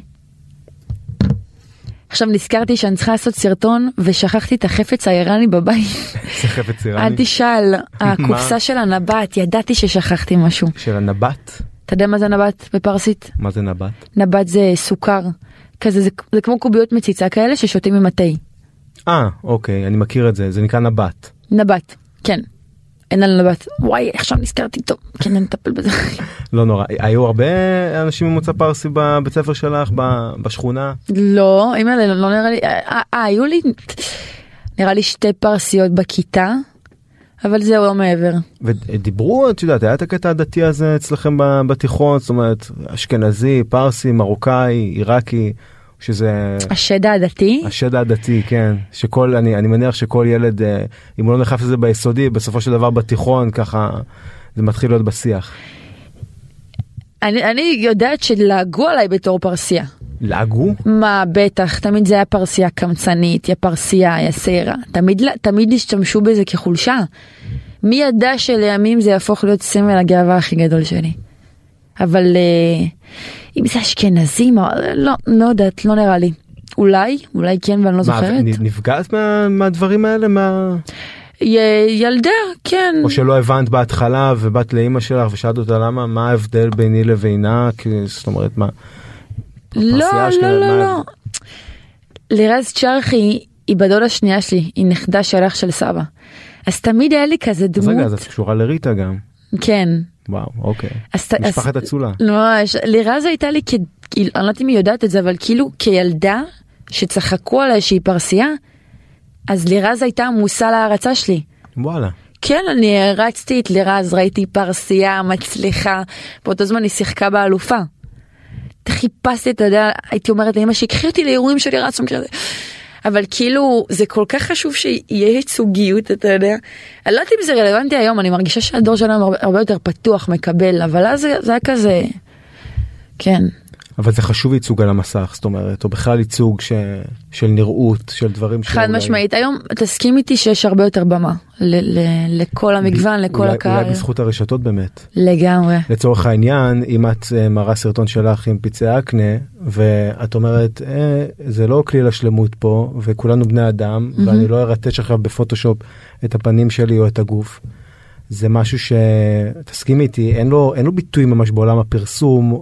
עכשיו נזכרתי שאני צריכה לעשות סרטון ושכחתי את החפץ האיראני בבית. [LAUGHS] זה חפץ איראני. אל תשאל, [LAUGHS] הקופסה של הנבט, ידעתי ששכחתי משהו. של הנבט? אתה יודע מה זה נבט בפרסית? מה זה נבט? נבט זה סוכר. כזה זה, זה כמו קוביות מציצה כאלה ששותים עם התה. אה, אוקיי, אני מכיר את זה, זה נקרא נבט. נבט, כן. אין על נבט. וואי, עכשיו נזכרתי, טוב, כן, נטפל בזה. לא נורא. היו הרבה אנשים ממוצא פרסי בבית ספר שלך, בשכונה? לא, אימא'לה, לא נראה לי, אה, אה, היו לי, נראה לי שתי פרסיות בכיתה, אבל זהו, לא מעבר. ודיברו, את יודעת, היה את הקטע הדתי הזה אצלכם בתיכון, זאת אומרת, אשכנזי, פרסי, מרוקאי, עיראקי, שזה השד העדתי, השד הדתי, כן, שכל, אני, אני מניח שכל ילד, אה, אם הוא לא נחשף לזה ביסודי, בסופו של דבר בתיכון, ככה, זה מתחיל להיות בשיח. אני, אני יודעת שלעגו עליי בתור פרסייה. לעגו? מה, בטח, תמיד זה היה פרסייה קמצנית, יא פרסייה, יא שעירה. תמיד, תמיד השתמשו בזה כחולשה. מי ידע שלימים זה יהפוך להיות סמל הגאווה הכי גדול שלי. אבל אה, אם זה אשכנזים, או- לא, לא יודעת, לא נראה לי. אולי, אולי כן ואני לא מה, זוכרת. נפגעת מה, מהדברים האלה? מה... י, ילדה, כן. או שלא הבנת בהתחלה ובאת לאימא שלך ושאלת אותה למה, מה ההבדל ביני לבינה? כי, זאת אומרת, מה... לא, לא, לא, מה- לא. לירז צ'רחי היא בדודה השנייה שלי, היא נכדה של אח של סבא. אז תמיד היה לי כזה אז דמות, רגע, אז את קשורה לריטה גם. כן. וואו, אוקיי. אז, משפחת אצולה. ממש, לירז הייתה לי. כאילו, אני לא יודעת אם היא יודעת את זה, אבל כאילו כילדה שצחקו עליה שהיא פרסייה, אז לירז הייתה המושא להערצה שלי. וואלה. כן, אני הרצתי את לירז, ראיתי פרסייה מצליחה, באותו זמן היא שיחקה באלופה. חיפשתי, אתה יודע, הייתי אומרת לאמא שיקחי אותי לאירועים של לירז. אבל כאילו זה כל כך חשוב שיהיה ייצוגיות אתה יודע. אני לא יודעת אם זה רלוונטי היום אני מרגישה שהדור שלנו הרבה, יותר פתוח מקבל אבל אז זה היה כזה. כן. אבל זה חשוב ייצוג על המסך זאת אומרת או בכלל ייצוג ש... של נראות של דברים חד שאולי- משמעית היום תסכים איתי שיש הרבה יותר במה ל- ל- לכל המגוון לכל אולי, הקהל אולי בזכות הרשתות באמת. לגמרי. לצורך העניין אם את אה, מראה סרטון שלך עם פצעי אקנה ואת אומרת אה, זה לא כלי לשלמות פה וכולנו בני אדם מהמם. ואני לא ארטש עכשיו בפוטושופ את הפנים שלי או את הגוף. זה משהו שתסכים איתי אין לו אין לו ביטוי ממש בעולם הפרסום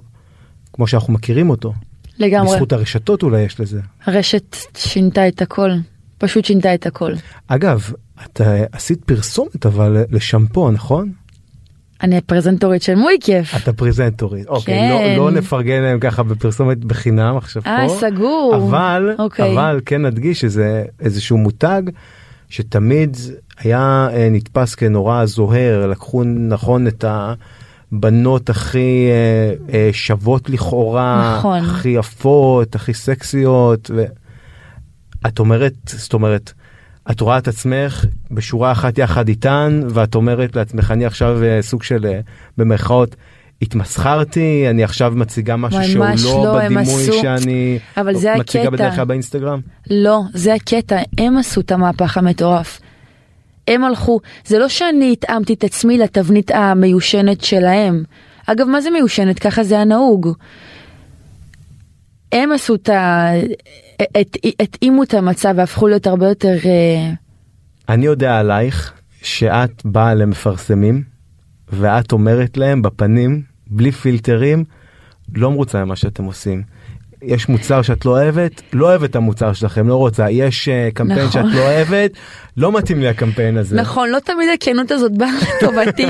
כמו שאנחנו מכירים אותו. לגמרי. בזכות הרשתות אולי יש לזה. הרשת שינתה את הכל. פשוט שינתה את הכל. אגב את אה, עשית פרסומת אבל לשמפו נכון? אני הפרזנטורית של מוי כיף. את הפרזנטורית. אוקיי, כן. לא, לא נפרגן להם ככה בפרסומת בחינם עכשיו אה, פה. סגור. אבל, אוקיי. אבל כן נדגיש שזה איזשהו מותג שתמיד היה אה, נתפס כנורא זוהר, לקחו נכון את הבנות הכי אה, אה, שוות לכאורה, נכון. הכי יפות, הכי סקסיות, ואת אומרת, זאת אומרת, את רואה את עצמך בשורה אחת יחד איתן ואת אומרת לעצמך אני עכשיו אה, סוג של אה, במרכאות התמסחרתי אני עכשיו מציגה משהו שהוא לא לא, בדימוי עשו- שאני מציגה הקטע. בדרך כלל באינסטגרם. לא, זה הקטע, הם עשו את המהפך המטורף. הם הלכו, זה לא שאני התאמתי את עצמי לתבנית המיושנת שלהם. אגב, מה זה מיושנת? ככה זה הנהוג. הם עשו את ה... התאימו את המצב והפכו להיות הרבה יותר... אה, אני יודע עלייך שאת באה למפרסמים ואת אומרת להם בפנים בלי פילטרים לא מרוצה ממה שאתם עושים. יש מוצר שאת לא אוהבת, לא אוהבת את המוצר שלכם, לא רוצה. יש אה, קמפיין נכון. שאת לא אוהבת, לא מתאים לי הקמפיין הזה. נכון, לא תמיד הכנות הזאת באה לטובתי.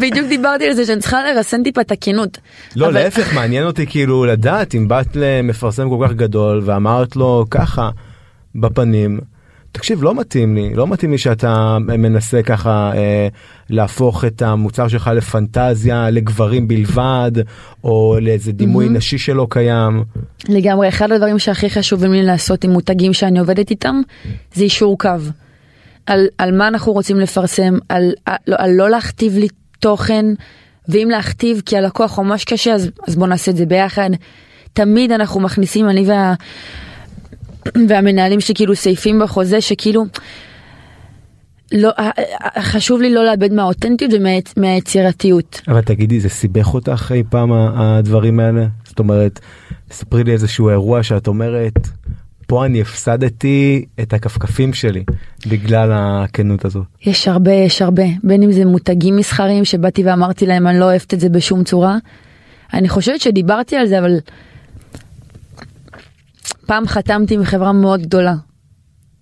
בדיוק דיברתי על זה שאני צריכה לרסן טיפה את הכנות. לא, אבל- להפך, מעניין אותי כאילו לדעת אם באת למפרסם כל כך גדול ואמרת לו ככה בפנים, תקשיב, לא מתאים לי, לא מתאים לי שאתה מנסה ככה אה, להפוך את המוצר שלך לפנטזיה לגברים בלבד, או לאיזה דימוי מהמם. נשי שלא קיים. לגמרי, אחד הדברים שהכי חשובים לי לעשות עם מותגים שאני עובדת איתם, זה אישור קו. על, על מה אנחנו רוצים לפרסם, על, על, על לא להכתיב לי תוכן, ואם להכתיב כי הלקוח ממש קשה, אז, אז בוא נעשה את זה ביחד. תמיד אנחנו מכניסים, אני וה, והמנהלים שכאילו סעיפים בחוזה, שכאילו, לא, חשוב לי לא לאבד מהאותנטיות ומהיצירתיות. אבל תגידי, זה סיבך אותך אי פעם הדברים האלה? זאת אומרת, ספרי לי איזשהו אירוע שאת אומרת, פה אני הפסדתי את הכפכפים שלי בגלל הכנות הזאת. יש הרבה, יש הרבה, בין אם זה מותגים מסחריים שבאתי ואמרתי להם אני לא אוהבת את זה בשום צורה. אני חושבת שדיברתי על זה אבל פעם חתמתי עם חברה מאוד גדולה,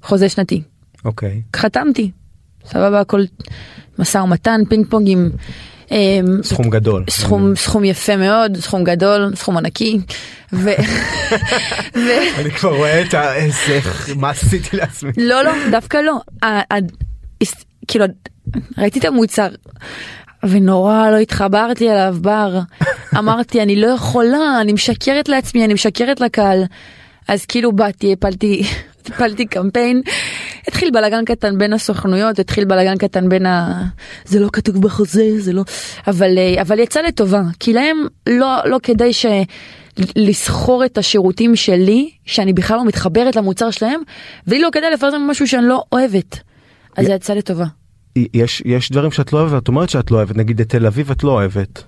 חוזה שנתי, אוקיי. חתמתי, סבבה הכל משא ומתן פינג פונג עם אמ, סכום גדול. סכום סכום יפה מאוד סכום גדול סכום ענקי ו... [LAUGHS] ו... אני כבר רואה את ה... איזה... מה עשיתי לעצמי? לא לא דווקא לא כאילו ראיתי את המוצר ונורא לא התחברתי אליו בר [LAUGHS] אמרתי אני לא יכולה אני משקרת לעצמי אני משקרת לקהל אז כאילו באתי הפלתי הפלתי קמפיין התחיל בלאגן קטן בין הסוכנויות התחיל בלאגן קטן בין ה... זה לא כתוב בחוזה זה לא אבל אה, אבל יצא לטובה כי להם לא לא כדאי ש... לסחור את השירותים שלי שאני בכלל לא מתחברת למוצר שלהם ולי לא כדאי לפרסם משהו שאני לא אוהבת. אז זה יצא לטובה. יש יש דברים שאת לא אוהבת, את אומרת שאת לא אוהבת, נגיד את תל אביב את לא אוהבת.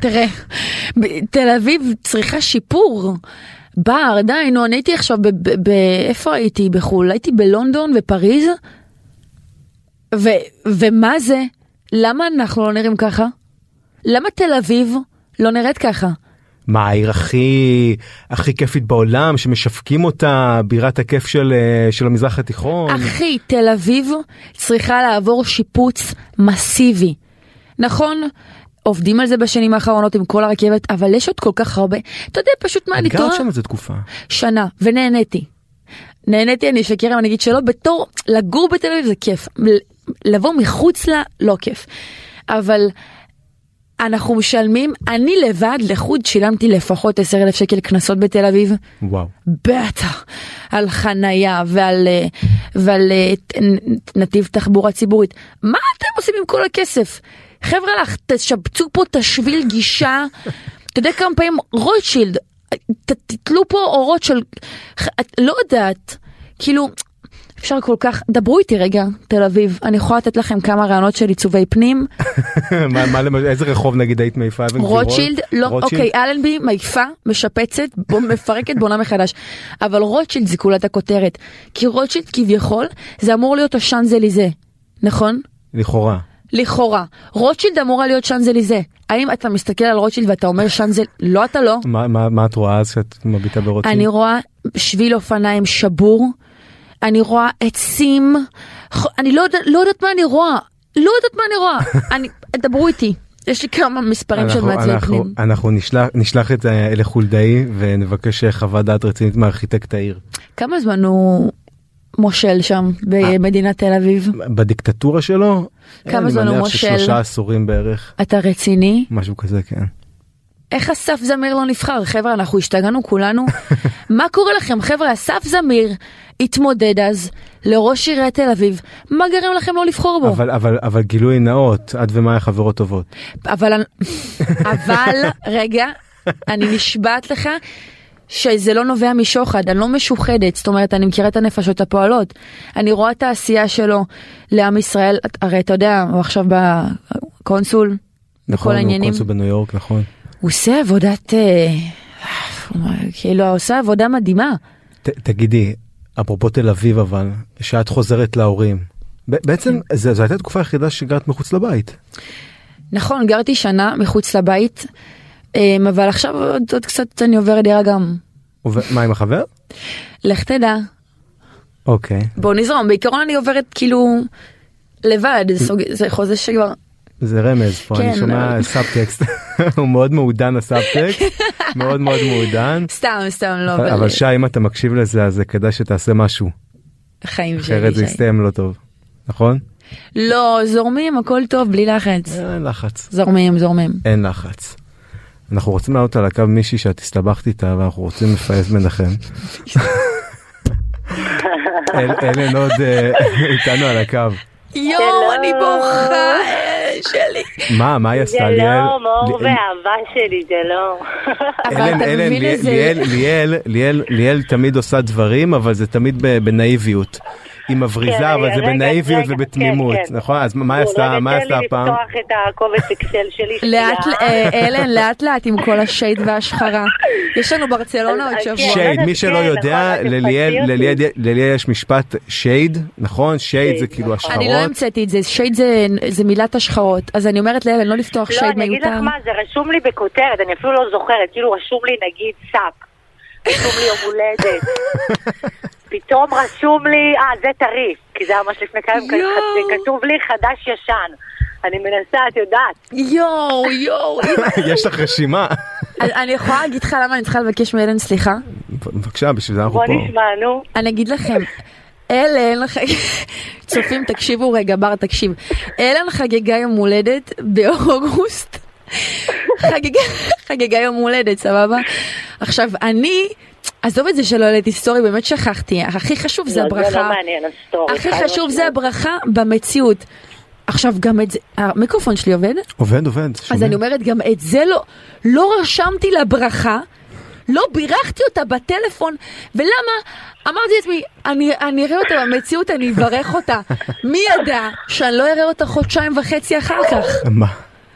תראה, תל אביב צריכה שיפור. בר, די, נו, אני הייתי עכשיו, ב- ב- ב- איפה הייתי? בחו"ל? הייתי בלונדון ופריז? ו- ומה זה? למה אנחנו לא נראים ככה? למה תל אביב לא נראית ככה? מה העיר הכי הכי כיפית בעולם שמשווקים אותה בירת הכיף של אה, של המזרח התיכון. אחי, תל אביב צריכה לעבור שיפוץ מסיבי. נכון, עובדים על זה בשנים האחרונות עם כל הרכבת, אבל יש עוד כל כך הרבה. אתה יודע פשוט מה אני את גרת טועה? שם איזה תקופה. שנה, ונהניתי. נהניתי, אני אשקר אם אני אגיד שלא, בתור לגור בתל אביב זה כיף. לבוא מחוץ לה, לא כיף. אבל אנחנו משלמים, אני לבד לחוד שילמתי לפחות 10 אלף שקל קנסות בתל אביב. וואו. בטח, על חנייה ועל, אה, ועל אה, נתיב תחבורה ציבורית. מה אתם עושים עם כל הכסף? חבר'ה לך, תשפצו פה את השביל גישה. אתה יודע כמה פעמים רוטשילד, תתלו פה אורות של, לא יודעת, כאילו, אפשר כל כך, דברו איתי רגע, תל אביב, אני יכולה לתת לכם כמה רעיונות של עיצובי פנים. [LAUGHS] מה, מה למשל, איזה רחוב נגיד היית מעיפה? רוטשילד, לא, אוקיי, אלנבי מעיפה, משפצת, מפרקת, בונה מחדש. אבל רוטשילד זה כולת הכותרת. כי רוטשילד כביכול, זה אמור להיות השאנזליזה, נכון? לכאורה. לכאורה. רוטשילד אמורה להיות שאנזליזה. האם אתה מסתכל על רוטשילד ואתה אומר שאנזל... לא, אתה לא. מה, מה, מה את רואה אז כשאת מביטה ברוטשילד? אני רואה שביל אופניים שבור. אני רואה עצים, אני לא, לא יודעת מה אני רואה, לא יודעת מה אני רואה, [LAUGHS] אני, דברו איתי. יש לי כמה מספרים של מעצבי פנים. אנחנו נשלח, נשלח את זה לחולדאי ונבקש חוות דעת רצינית מארכיטקט העיר. כמה זמן הוא מושל שם במדינת תל אביב? בדיקטטורה שלו? כמה זמן הוא מושל? אני מניח ששלושה עשורים בערך. אתה רציני? משהו כזה כן. איך אסף זמיר לא נבחר? חבר'ה, אנחנו השתגענו כולנו. [LAUGHS] מה קורה לכם? חבר'ה, אסף זמיר התמודד אז לראש עיריית תל אביב. מה גרם לכם לא לבחור בו? אבל, אבל, אבל גילוי נאות, את ומאיה חברות טובות. אבל, אבל, רגע, אני נשבעת לך. שזה לא נובע משוחד, אני לא משוחדת, זאת אומרת, אני מכירה את הנפשות הפועלות. אני רואה את העשייה שלו לעם ישראל, הרי אתה יודע, הוא עכשיו בקונסול, נכון, בכל העניינים. נכון, הוא קונסול בניו יורק, נכון. הוא עושה עבודת, אה, כאילו, הוא עושה עבודה מדהימה. ת, תגידי, אפרופו תל אביב אבל, שאת חוזרת להורים, בעצם כן. זו הייתה תקופה היחידה שגרת מחוץ לבית. נכון, גרתי שנה מחוץ לבית, אבל עכשיו עוד, עוד קצת אני עוברת דירה גם. מה עם החבר? לך תדע. אוקיי. בוא נזרום, בעיקרון אני עוברת כאילו לבד, זה, זה חוזה שכבר זה רמז פה, כן, אני שומע סאבטקסט, [LAUGHS] הוא מאוד מעודן הסאבטקסט, [LAUGHS] מאוד מאוד מעודן. סתם, סתם, לא. אבל שי, אם אתה מקשיב לזה, אז כדאי שתעשה משהו. חיים שלי, אחרת זה יסתיים לא טוב, נכון? לא, זורמים, הכל טוב, בלי לחץ. אין לחץ. זורמים, זורמים. אין לחץ. אנחנו רוצים לעלות על הקו מישהי שאת הסתבכת איתה, ואנחנו רוצים לפייס ביניכם. אלן עוד אה, איתנו על הקו. יואו, אני בוכה, שלי. מה, מה היא עשתה? זה לא, מאור ואהבה שלי, זה לא. אלן, אלן, ליאל תמיד עושה דברים, אבל זה תמיד בנאיביות. היא מבריזה, כן, אבל זה בנאיביות ובתמימות, כן, כן. נכון? אז מה היא עשתה, מה היא עשתה הפעם? לא לפתוח את הקובץ אקסל שלי. לאט, אה, אלן, לאט לאט עם כל ה shade וההשחרה. יש לנו ברצלונה עוד שבוע. shade, מי שלא יודע, נכון, לליאל יש משפט shade, נכון? shade זה כאילו השחרות. אני לא המצאתי את זה, shade זה מילת השחרות. אז אני אומרת לאלן, לא לפתוח שייד מיותר. לא, אני אגיד לך מה, זה רשום לי בכותרת, אני אפילו לא זוכרת, כאילו רשום לי נגיד סאפ. רשום לי יום הולדת. [LAUGHS] פתאום רשום לי, אה, זה טרי, כי זה היה ממש לפני כמה ימים, כתוב לי חדש ישן. אני מנסה, את יודעת. יואו, יואו. [LAUGHS] יש לך רשימה. אני יכולה להגיד לך למה אני צריכה לבקש מאלן סליחה? בבקשה, בשביל זה אנחנו פה. בוא נשמע, נו. אני אגיד לכם, אלן, צופים, תקשיבו רגע, בר, תקשיב. אלן חגגה יום הולדת באוגוסט. חגגה יום הולדת, סבבה? עכשיו, אני... עזוב את זה שלא העליתי סטורי, באמת שכחתי, הכי חשוב זה הברכה. זה לא מעניין, הסטורי. הכי חשוב זה הברכה במציאות. עכשיו גם את זה, המיקרופון שלי עובד? עובד, עובד. אז אני אומרת, גם את זה לא, לא רשמתי לברכה, לא בירכתי אותה בטלפון, ולמה? אמרתי לעצמי, אני, אני אראה אותה במציאות, אני אברך אותה. [LAUGHS] מי ידע שאני לא אראה אותה חודשיים וחצי אחר כך? מה?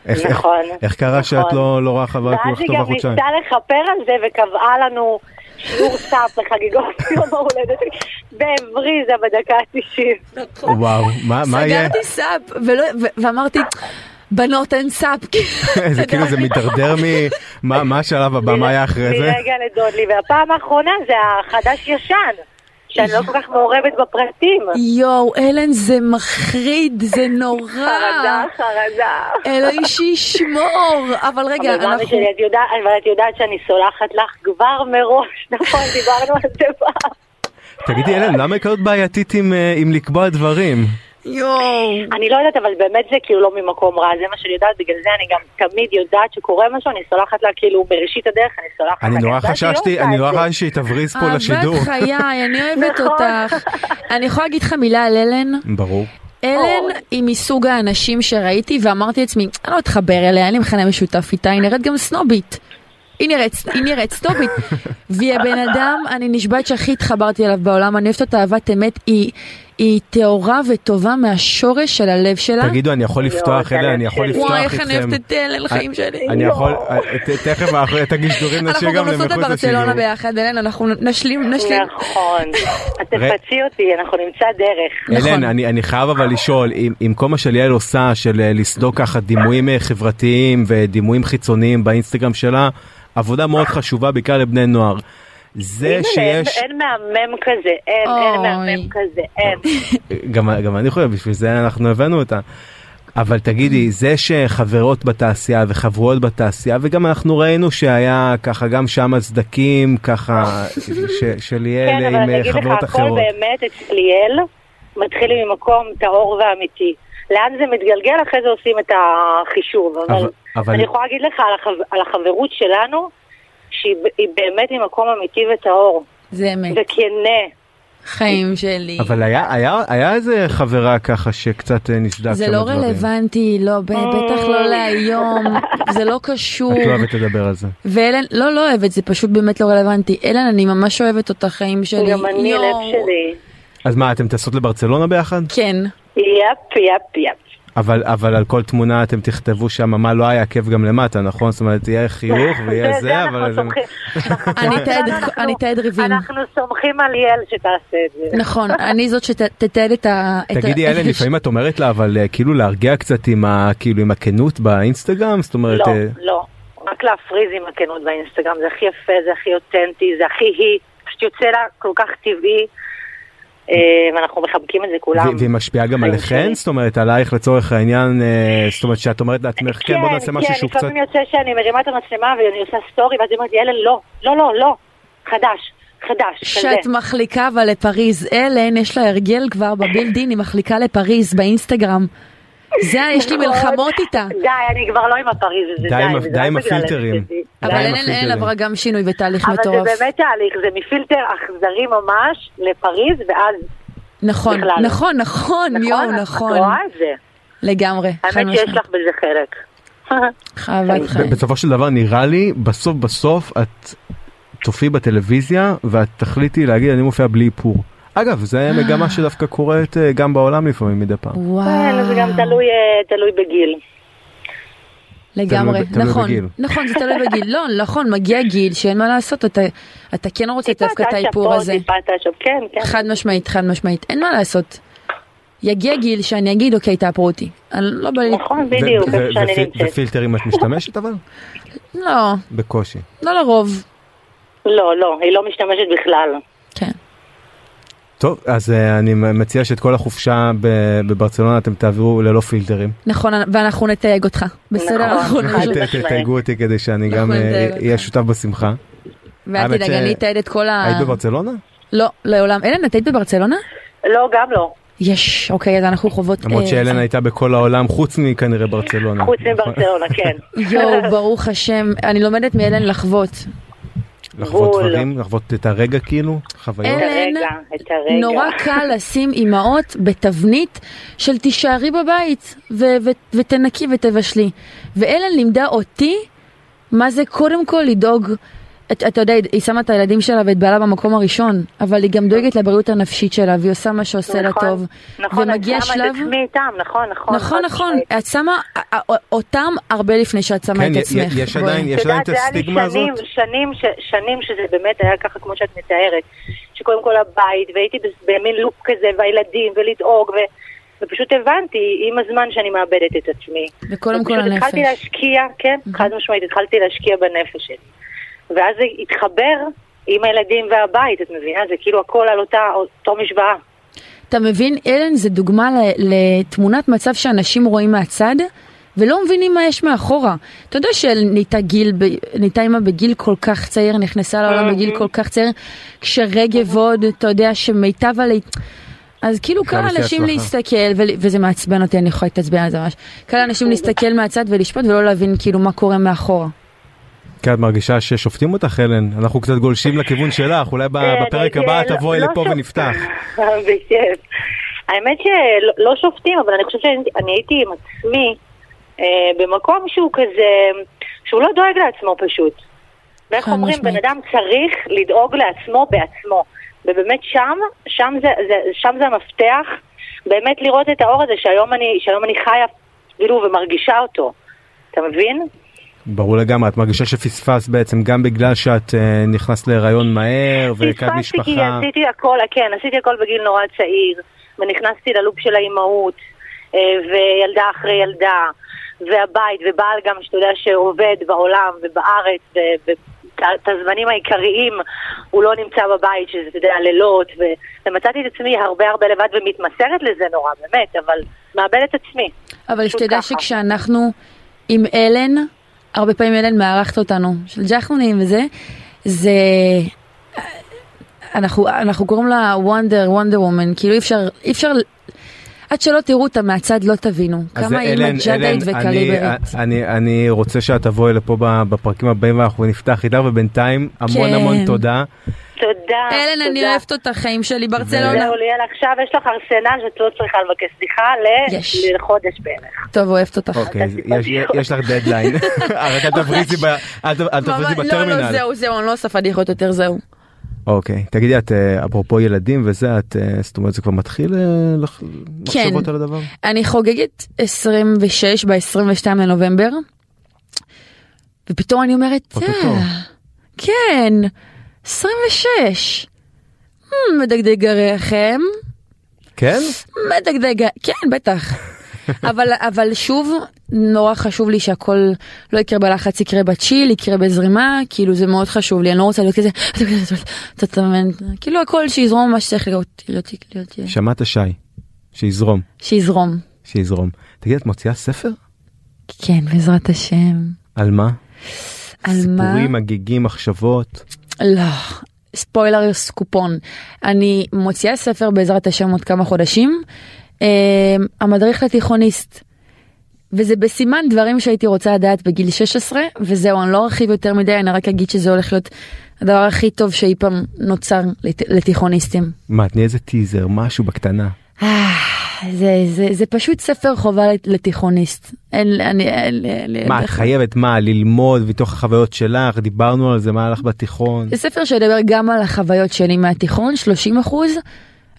איך, נכון. איך, איך קרה נכון. שאת לא, לא רואה חוויה כל כך טובה חודשיים? ואז היא גם ניסתה לכפר על זה וקבעה לנו שיעור סאפ לחגיגות [LAUGHS] יום ההולדת והבריזה בדקה ה-90. נכון. וואו, מה יהיה? סגרתי סאפ ואמרתי... בנות אין סאפ. [LAUGHS] [LAUGHS] זה כאילו זה מידרדר מ... מה השלב הבא, מה היה אחרי זה? מרגע לדודלי, והפעם האחרונה זה החדש ישן. שאני לא כל כך מעורבת בפרטים. יואו, אלן, זה מחריד, זה נורא. חרדה, חרדה. אלוהי שישמור. אבל רגע, אנחנו... אבל את יודעת שאני סולחת לך כבר מראש, [LAUGHS] נכון? דיברנו על זה פעם. תגידי, אלן, למה היא כזאת בעייתית עם, אה, עם לקבוע דברים? יואו. אני לא יודעת, אבל באמת זה כאילו לא ממקום רע, זה מה שאני יודעת, בגלל זה אני גם תמיד יודעת שקורה משהו, אני סולחת לה כאילו בראשית הדרך, אני סולחת לה. אני נורא לא חששתי, אני נורא. חששתי שהיא תבריז פה לשידור. אהבת חיי, אני אוהבת נכון. אותך. אני יכולה להגיד לך מילה על אלן? ברור. אלן. היא מסוג האנשים שראיתי ואמרתי לעצמי, אני לא אתחבר אליה, אין לי מכנה משותף איתה, היא נראית גם סנובית. היא נראית, היא נראית סטופית, [LAUGHS] והיא הבן אדם, אני נשבעת שהכי התחברתי אליו בעולם, אני אוהבת אותה אהבת אמת, היא, היא טהורה וטובה מהשורש של הלב שלה. תגידו, אני יכול לפתוח, אלה, אני יכול לפתוח וואי, איך אני. אוהבת את אלן, חיים שלי. אני יכול, ת- תכף אחרי את הגישדורים נשאיר אנחנו גם גם נוסעות למחוץ לברצלונה. ביחד, אלן, אנחנו נשלים, נשלים. נכון. [LAUGHS] את תפצי אותי, אנחנו נמצא דרך. נכון. אלן, אני, אני חייב אבל לשאול, עם, עם כל מה שליאל עושה של אה, לסדוק ככה דימויים אה, חברתיים ודימויים חיצוניים באינסטגרם שלה, עבודה מאוד חשובה בעיקר לבני נוער. זה שיש, אין מהמם כזה, אין, אין. מהמם כזה, אין. [LAUGHS] גם, גם אני חושב, בשביל זה אנחנו הבאנו אותה. אבל תגידי, זה שחברות בתעשייה וחברויות בתעשייה, וגם אנחנו ראינו שהיה ככה גם שם סדקים ככה ש- של ליאל כן, אבל עם אני אה, אגיד לך, חברות הכל אחרות. באמת אצל ליאל מתחיל ממקום טהור ואמיתי. לאן זה מתגלגל, אחרי זה עושים את החישוב. אבל, אבל- אבל- אני יכולה להגיד לך על, החב... על החברות שלנו, שהיא באמת ממקום אמיתי וטהור, זה אמת, וכנה. חיים שלי. אבל היה, היה, היה איזה חברה ככה שקצת אה, נסדק זה לא הדברים. רלוונטי, לא, ב- בטח לא להיום, [LAUGHS] זה לא קשור. את לא אוהבת לדבר על זה. ואלן, לא, לא אוהבת, זה פשוט באמת לא רלוונטי. אלן, אני ממש אוהבת אותך, חיים שלי. גם אני. לב שלי. אז מה, אתם טסות לברצלונה ביחד? כן. יפ, יפ, יפ. אבל, אבל על כל תמונה אתם תכתבו שם מה לא היה כיף גם למטה, נכון? זאת אומרת, יהיה חיוך [LAUGHS] ויהיה זה, אבל... [LAUGHS] אנחנו זה- סומכים. אני אתעד ריבים. אנחנו סומכים על ליאל שתעשה את זה. נכון, אני זאת שתתעד את ה... תגידי, ה- לפעמים את אומרת לה, אבל אה, כאילו להרגיע קצת עם. כאילו עם הכנות באינסטגרם? זאת אומרת... לא, אה, לא. רק להפריז עם הכנות באינסטגרם, זה הכי יפה, זה הכי אותנטי, זה הכי היא. פשוט יוצא לה כל כך טבעי, ואנחנו מחבקים את זה כולם. והיא משפיעה גם עליכן? זאת אומרת, עלייך לצורך העניין, אה, זאת אומרת שאת אומרת לעצמך, כן, בוא נעשה משהו שהוא כן, קצת... לפעמים יוצא שאני מרימה את המצלמה ואני עושה סטורי, ואז היא אומרת לי, אלן, לא, לא, לא, לא, חדש, חדש, כזה. שאת מחליקה אבל לפריז. אלן, יש לה הרגל כבר בבילדין, היא מחליקה לפריז באינסטגרם. זה, יש לי מלחמות איתה. די, אני כבר לא עם הפריז הזה, די די עם הפילטרים. אבל. אלן עברה גם שינוי ותהליך אבל מטורף. זה באמת תהליך, זה מפילטר אכזרי ממש לפריז, ואז, נכון, בכלל. נכון, נכון, יואו, את נכון. רואה את זה. לגמרי. חד האמת שיש. לך בזה חלק. [LAUGHS] חיים. בסופו של דבר נראה לי בסוף בסוף את תופיעי בטלוויזיה ואת תחליטי להגיד אני מופיע בלי איפור. אגב זה מגמה שדווקא קורית אה, גם בעולם לפעמים מדי פעם. כן, זה גם וואו. תלוי, אה, תלוי בגיל. לגמרי, תלוי ב- תלוי נכון, בגיל. נכון, זה תלוי בגיל, לא, נכון, מגיע גיל שאין מה לעשות, אתה, אתה כן רוצה דווקא את האיפור הזה, טיפה כן, כן. חד משמעית, חד משמעית, אין מה לעשות. יגיע גיל שאני אגיד, אוקיי, תאפרו אותי, אני לא בא לי, נכון, בדיוק, איפה שאני נמצאת. ופילטרים את משתמשת אבל? לא, בקושי. לא לרוב, לא, לא, היא לא משתמשת בכלל. כן. טוב אז אה, אני מציע שאת כל החופשה בברצלונה אתם תעבירו ללא פילטרים. נכון, ואנחנו נתייג אותך, בסדר? נכון. אנחנו נמשיך. ת- משמעית. תתייגו אותי כדי שאני גם אנחנו אה, נתייג אותך. אהיה שותף בשמחה. ואל תדאג, אני אתעד את כל ה... היית בברצלונה? לא, לעולם. אלן, את היית בברצלונה? לא, גם לא. יש, אוקיי, אז אנחנו חוות... למרות אה, שאלן זה. הייתה בכל העולם חוץ מכנראה ברצלונה. חוץ מברצלונה, כן. [LAUGHS] יואו, ברוך השם, אני לומדת מאלן לחוות. לחוות בול. דברים, לחוות את הרגע כאילו, חוויות. אלן, הרגע, את הרגע. נורא קל לשים אימהות בתבנית של תישארי בבית ו- ו- ותנקי ותבשלי. ואלן לימדה אותי מה זה קודם כל לדאוג. את- אתה יודע, היא שמה את הילדים שלה ואת בעלה במקום הראשון, אבל היא גם דואגת לבריאות הנפשית שלה, והיא עושה מה שעושה לה נכון, טוב. נכון, ומגיע את שמה שלב... את עצמי איתם, נכון, נכון. נכון, נכון. את שמה א- א- אותם הרבה לפני שאת שמה כן, את עצמך. יש בואי. עדיין- יש את יודעת, את הסטיגמה הזאת? שנים, שנים, ש- שנים שזה באמת היה ככה כמו שאת מתארת. שקודם כל הבית, והייתי במין לופ כזה, והילדים, ולדאוג, ו... ופשוט הבנתי עם הזמן שאני מאבדת את עצמי. וקודם כל הנפש. התחלתי להשקיע, כן, חד משמעית, התחלתי להשקיע בנפש שלי. ואז זה התחבר עם הילדים והבית, את מבינה? זה כאילו הכל על אותה, אותו משוואה. אתה מבין, אלן זה דוגמה לתמונת מצב שאנשים רואים מהצד ולא מבינים מה יש מאחורה. אתה יודע שנהייתה גיל, נהייתה אימא בגיל כל כך צעיר, נכנסה לעולם בגיל כל כך צעיר, כשרגב עוד, אתה יודע, שמיטב עלי... אז כאילו קל לאנשים הצלחה. להסתכל, וזה מעצבן אותי, אני יכולה להתעצבן על זה ממש. קל לאנשים [LAUGHS] להסתכל מהצד ולשפוט ולא להבין כאילו מה קורה מאחורה. כי את מרגישה ששופטים אותך הלן, אנחנו קצת גולשים לכיוון שלך, אולי ב- כן, בפרק אני- הבא לא- תבואי לא לפה ונפתח. [LAUGHS] בכיף. האמת שלא לא שופטים, אבל אני חושבת שאני הייתי עם עצמי אה, במקום שהוא כזה, שהוא לא דואג לעצמו פשוט. ואיך אומרים, בן. אדם צריך לדאוג לעצמו בעצמו. ובאמת שם, שם זה, זה, שם זה המפתח, באמת לראות את האור הזה שהיום אני, שהיום אני חיה, כאילו, ומרגישה אותו. אתה מבין? ברור לגמרי, את מרגישה שפספסת בעצם גם בגלל שאת אה, נכנסת להיריון מהר והקמת פספסתי כי משפחה. עשיתי הכל, כן, עשיתי הכל בגיל נורא צעיר, ונכנסתי ללופ של האימהות, אה, וילדה אחרי ילדה, והבית, ובעל גם, שאתה יודע, שעובד בעולם ובארץ, ואת הזמנים העיקריים הוא לא נמצא בבית, שזה, אתה יודע, לילות, ו- ומצאתי את עצמי הרבה הרבה לבד ומתמסרת לזה נורא, באמת, אבל מאבדת עצמי. אבל שתדע. שכשאנחנו עם אלן, הרבה פעמים אלן מארחת אותנו, של ג'חנונים וזה, זה... אנחנו, אנחנו קוראים לה וונדר, וונדר וומן, כאילו אי אפשר, אי אפשר, עד שלא תראו אותה מהצד לא תבינו, כמה היא מג'דאית וקליברית. אני, אני, אני רוצה שאת תבואי לפה בפרקים הבאים ואנחנו נפתח איתך ובינתיים המון כן. המון תודה. תודה. אלן, אני תודה. אוהבת אותך, חיים שלי, ברצלונה. זהו, ליאל, עכשיו יש לך ארסנל שאת לא צריכה לבקש סליחה. לחודש בערך. טוב, אוהבת אותך. אוקיי, יש. יש לך דדליין. [LAUGHS] [LAUGHS] רק אל תבריצי ב- אל ת- אל תבריצי ממש- לא, לא, בטרמינל. זהו, זהו, אני לא עושה פדיחות יותר, זהו. אוקיי, תגידי את אה, אפרופו ילדים וזה, את, אה, זאת אומרת זה כבר מתחיל אה, לח- כן. מחשבות על הדבר? אני חוגגת 26 ב-22 לנובמבר, ופתאום אני אומרת, אוטוטו. "אה, כן, 26. Hmm, מדגדג הרחם, כן? מדגדג, כן, בטח. אבל, אבל שוב, נורא חשוב לי שהכל לא יקרה בלחץ, יקרה בצ'יל, יקרה בזרימה, כאילו זה מאוד חשוב לי, אני לא רוצה להיות כזה? כאילו הכל שיזרום מה שצריך להיות, להיות, להיות, שמעת שי, שיזרום, שיזרום. שיזרום. תגידי את מוציאה ספר? כן, בעזרת השם. על מה? על מה? סיפורים, הגיגים, מחשבות. לא, ספוילר סקופון. אני מוציאה ספר בעזרת השם עוד כמה חודשים, המדריך לתיכוניסט. וזה בסימן דברים שהייתי רוצה לדעת בגיל 16, וזהו, אני לא ארחיב יותר מדי, אני רק אגיד שזה הולך להיות הדבר הכי טוב שאי פעם נוצר לת, לתיכוניסטים. מה, תני איזה טיזר, משהו בקטנה. אה, זה, זה, זה פשוט ספר חובה לת- לתיכוניסט. אין, אני, אין, אין, מה, את חייבת מה, ללמוד מתוך החוויות שלך, דיברנו על זה, מה הלך בתיכון. זה ספר שידבר גם על החוויות שלי מהתיכון, 30 אחוז,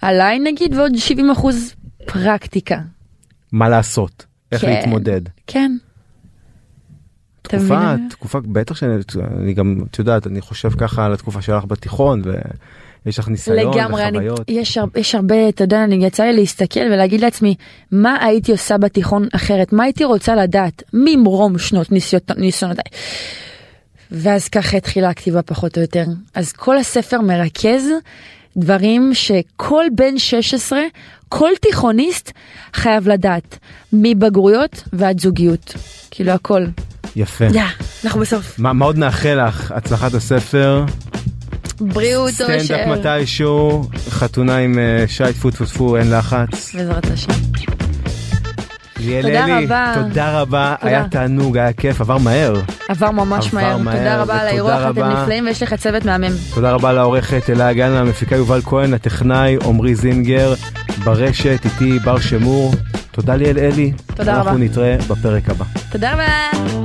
עליי נגיד, ועוד 70 אחוז פרקטיקה. מה לעשות, איך כן. להתמודד. כן. תקופה, מבין? תקופה, בטח שאני אני גם, את יודעת, אני חושב ככה על התקופה שלך בתיכון, ויש לך ניסיון לגמרי, וחוויות. יש, הר- יש הרבה, אתה יודע, אני יצא לי להסתכל ולהגיד לעצמי, מה הייתי עושה בתיכון אחרת? מה הייתי רוצה לדעת? ממרום שנות ניסיונות- ניסיונותיי. ואז ככה התחילה הכתיבה פחות או יותר. אז כל הספר מרכז דברים שכל בן 16, כל תיכוניסט חייב לדעת, מבגרויות ועד זוגיות. כאילו הכל. יפה. יא, אנחנו בסוף. מה מה עוד נאחל לך? הצלחת הספר, בריאות סטנדאפ אושר. מתישהו, חתונה עם אה, שי טפו טפו טפו, אין לחץ. בעזרת השם. ליאל תודה רבה. תודה רבה, תודה. היה תענוג, היה כיף, עבר מהר. עבר ממש עבר מהר. מהר, תודה רבה על האירוח, אתם. נפלאים ויש לך צוות מהמם. תודה רבה לעורכת אלה גן, למפיקה יובל כהן, הטכנאי עמרי זינגר, ברשת איתי בר שמור. תודה ליאל אלי. תודה רבה. אנחנו נתראה בפרק הבא. תודה רבה.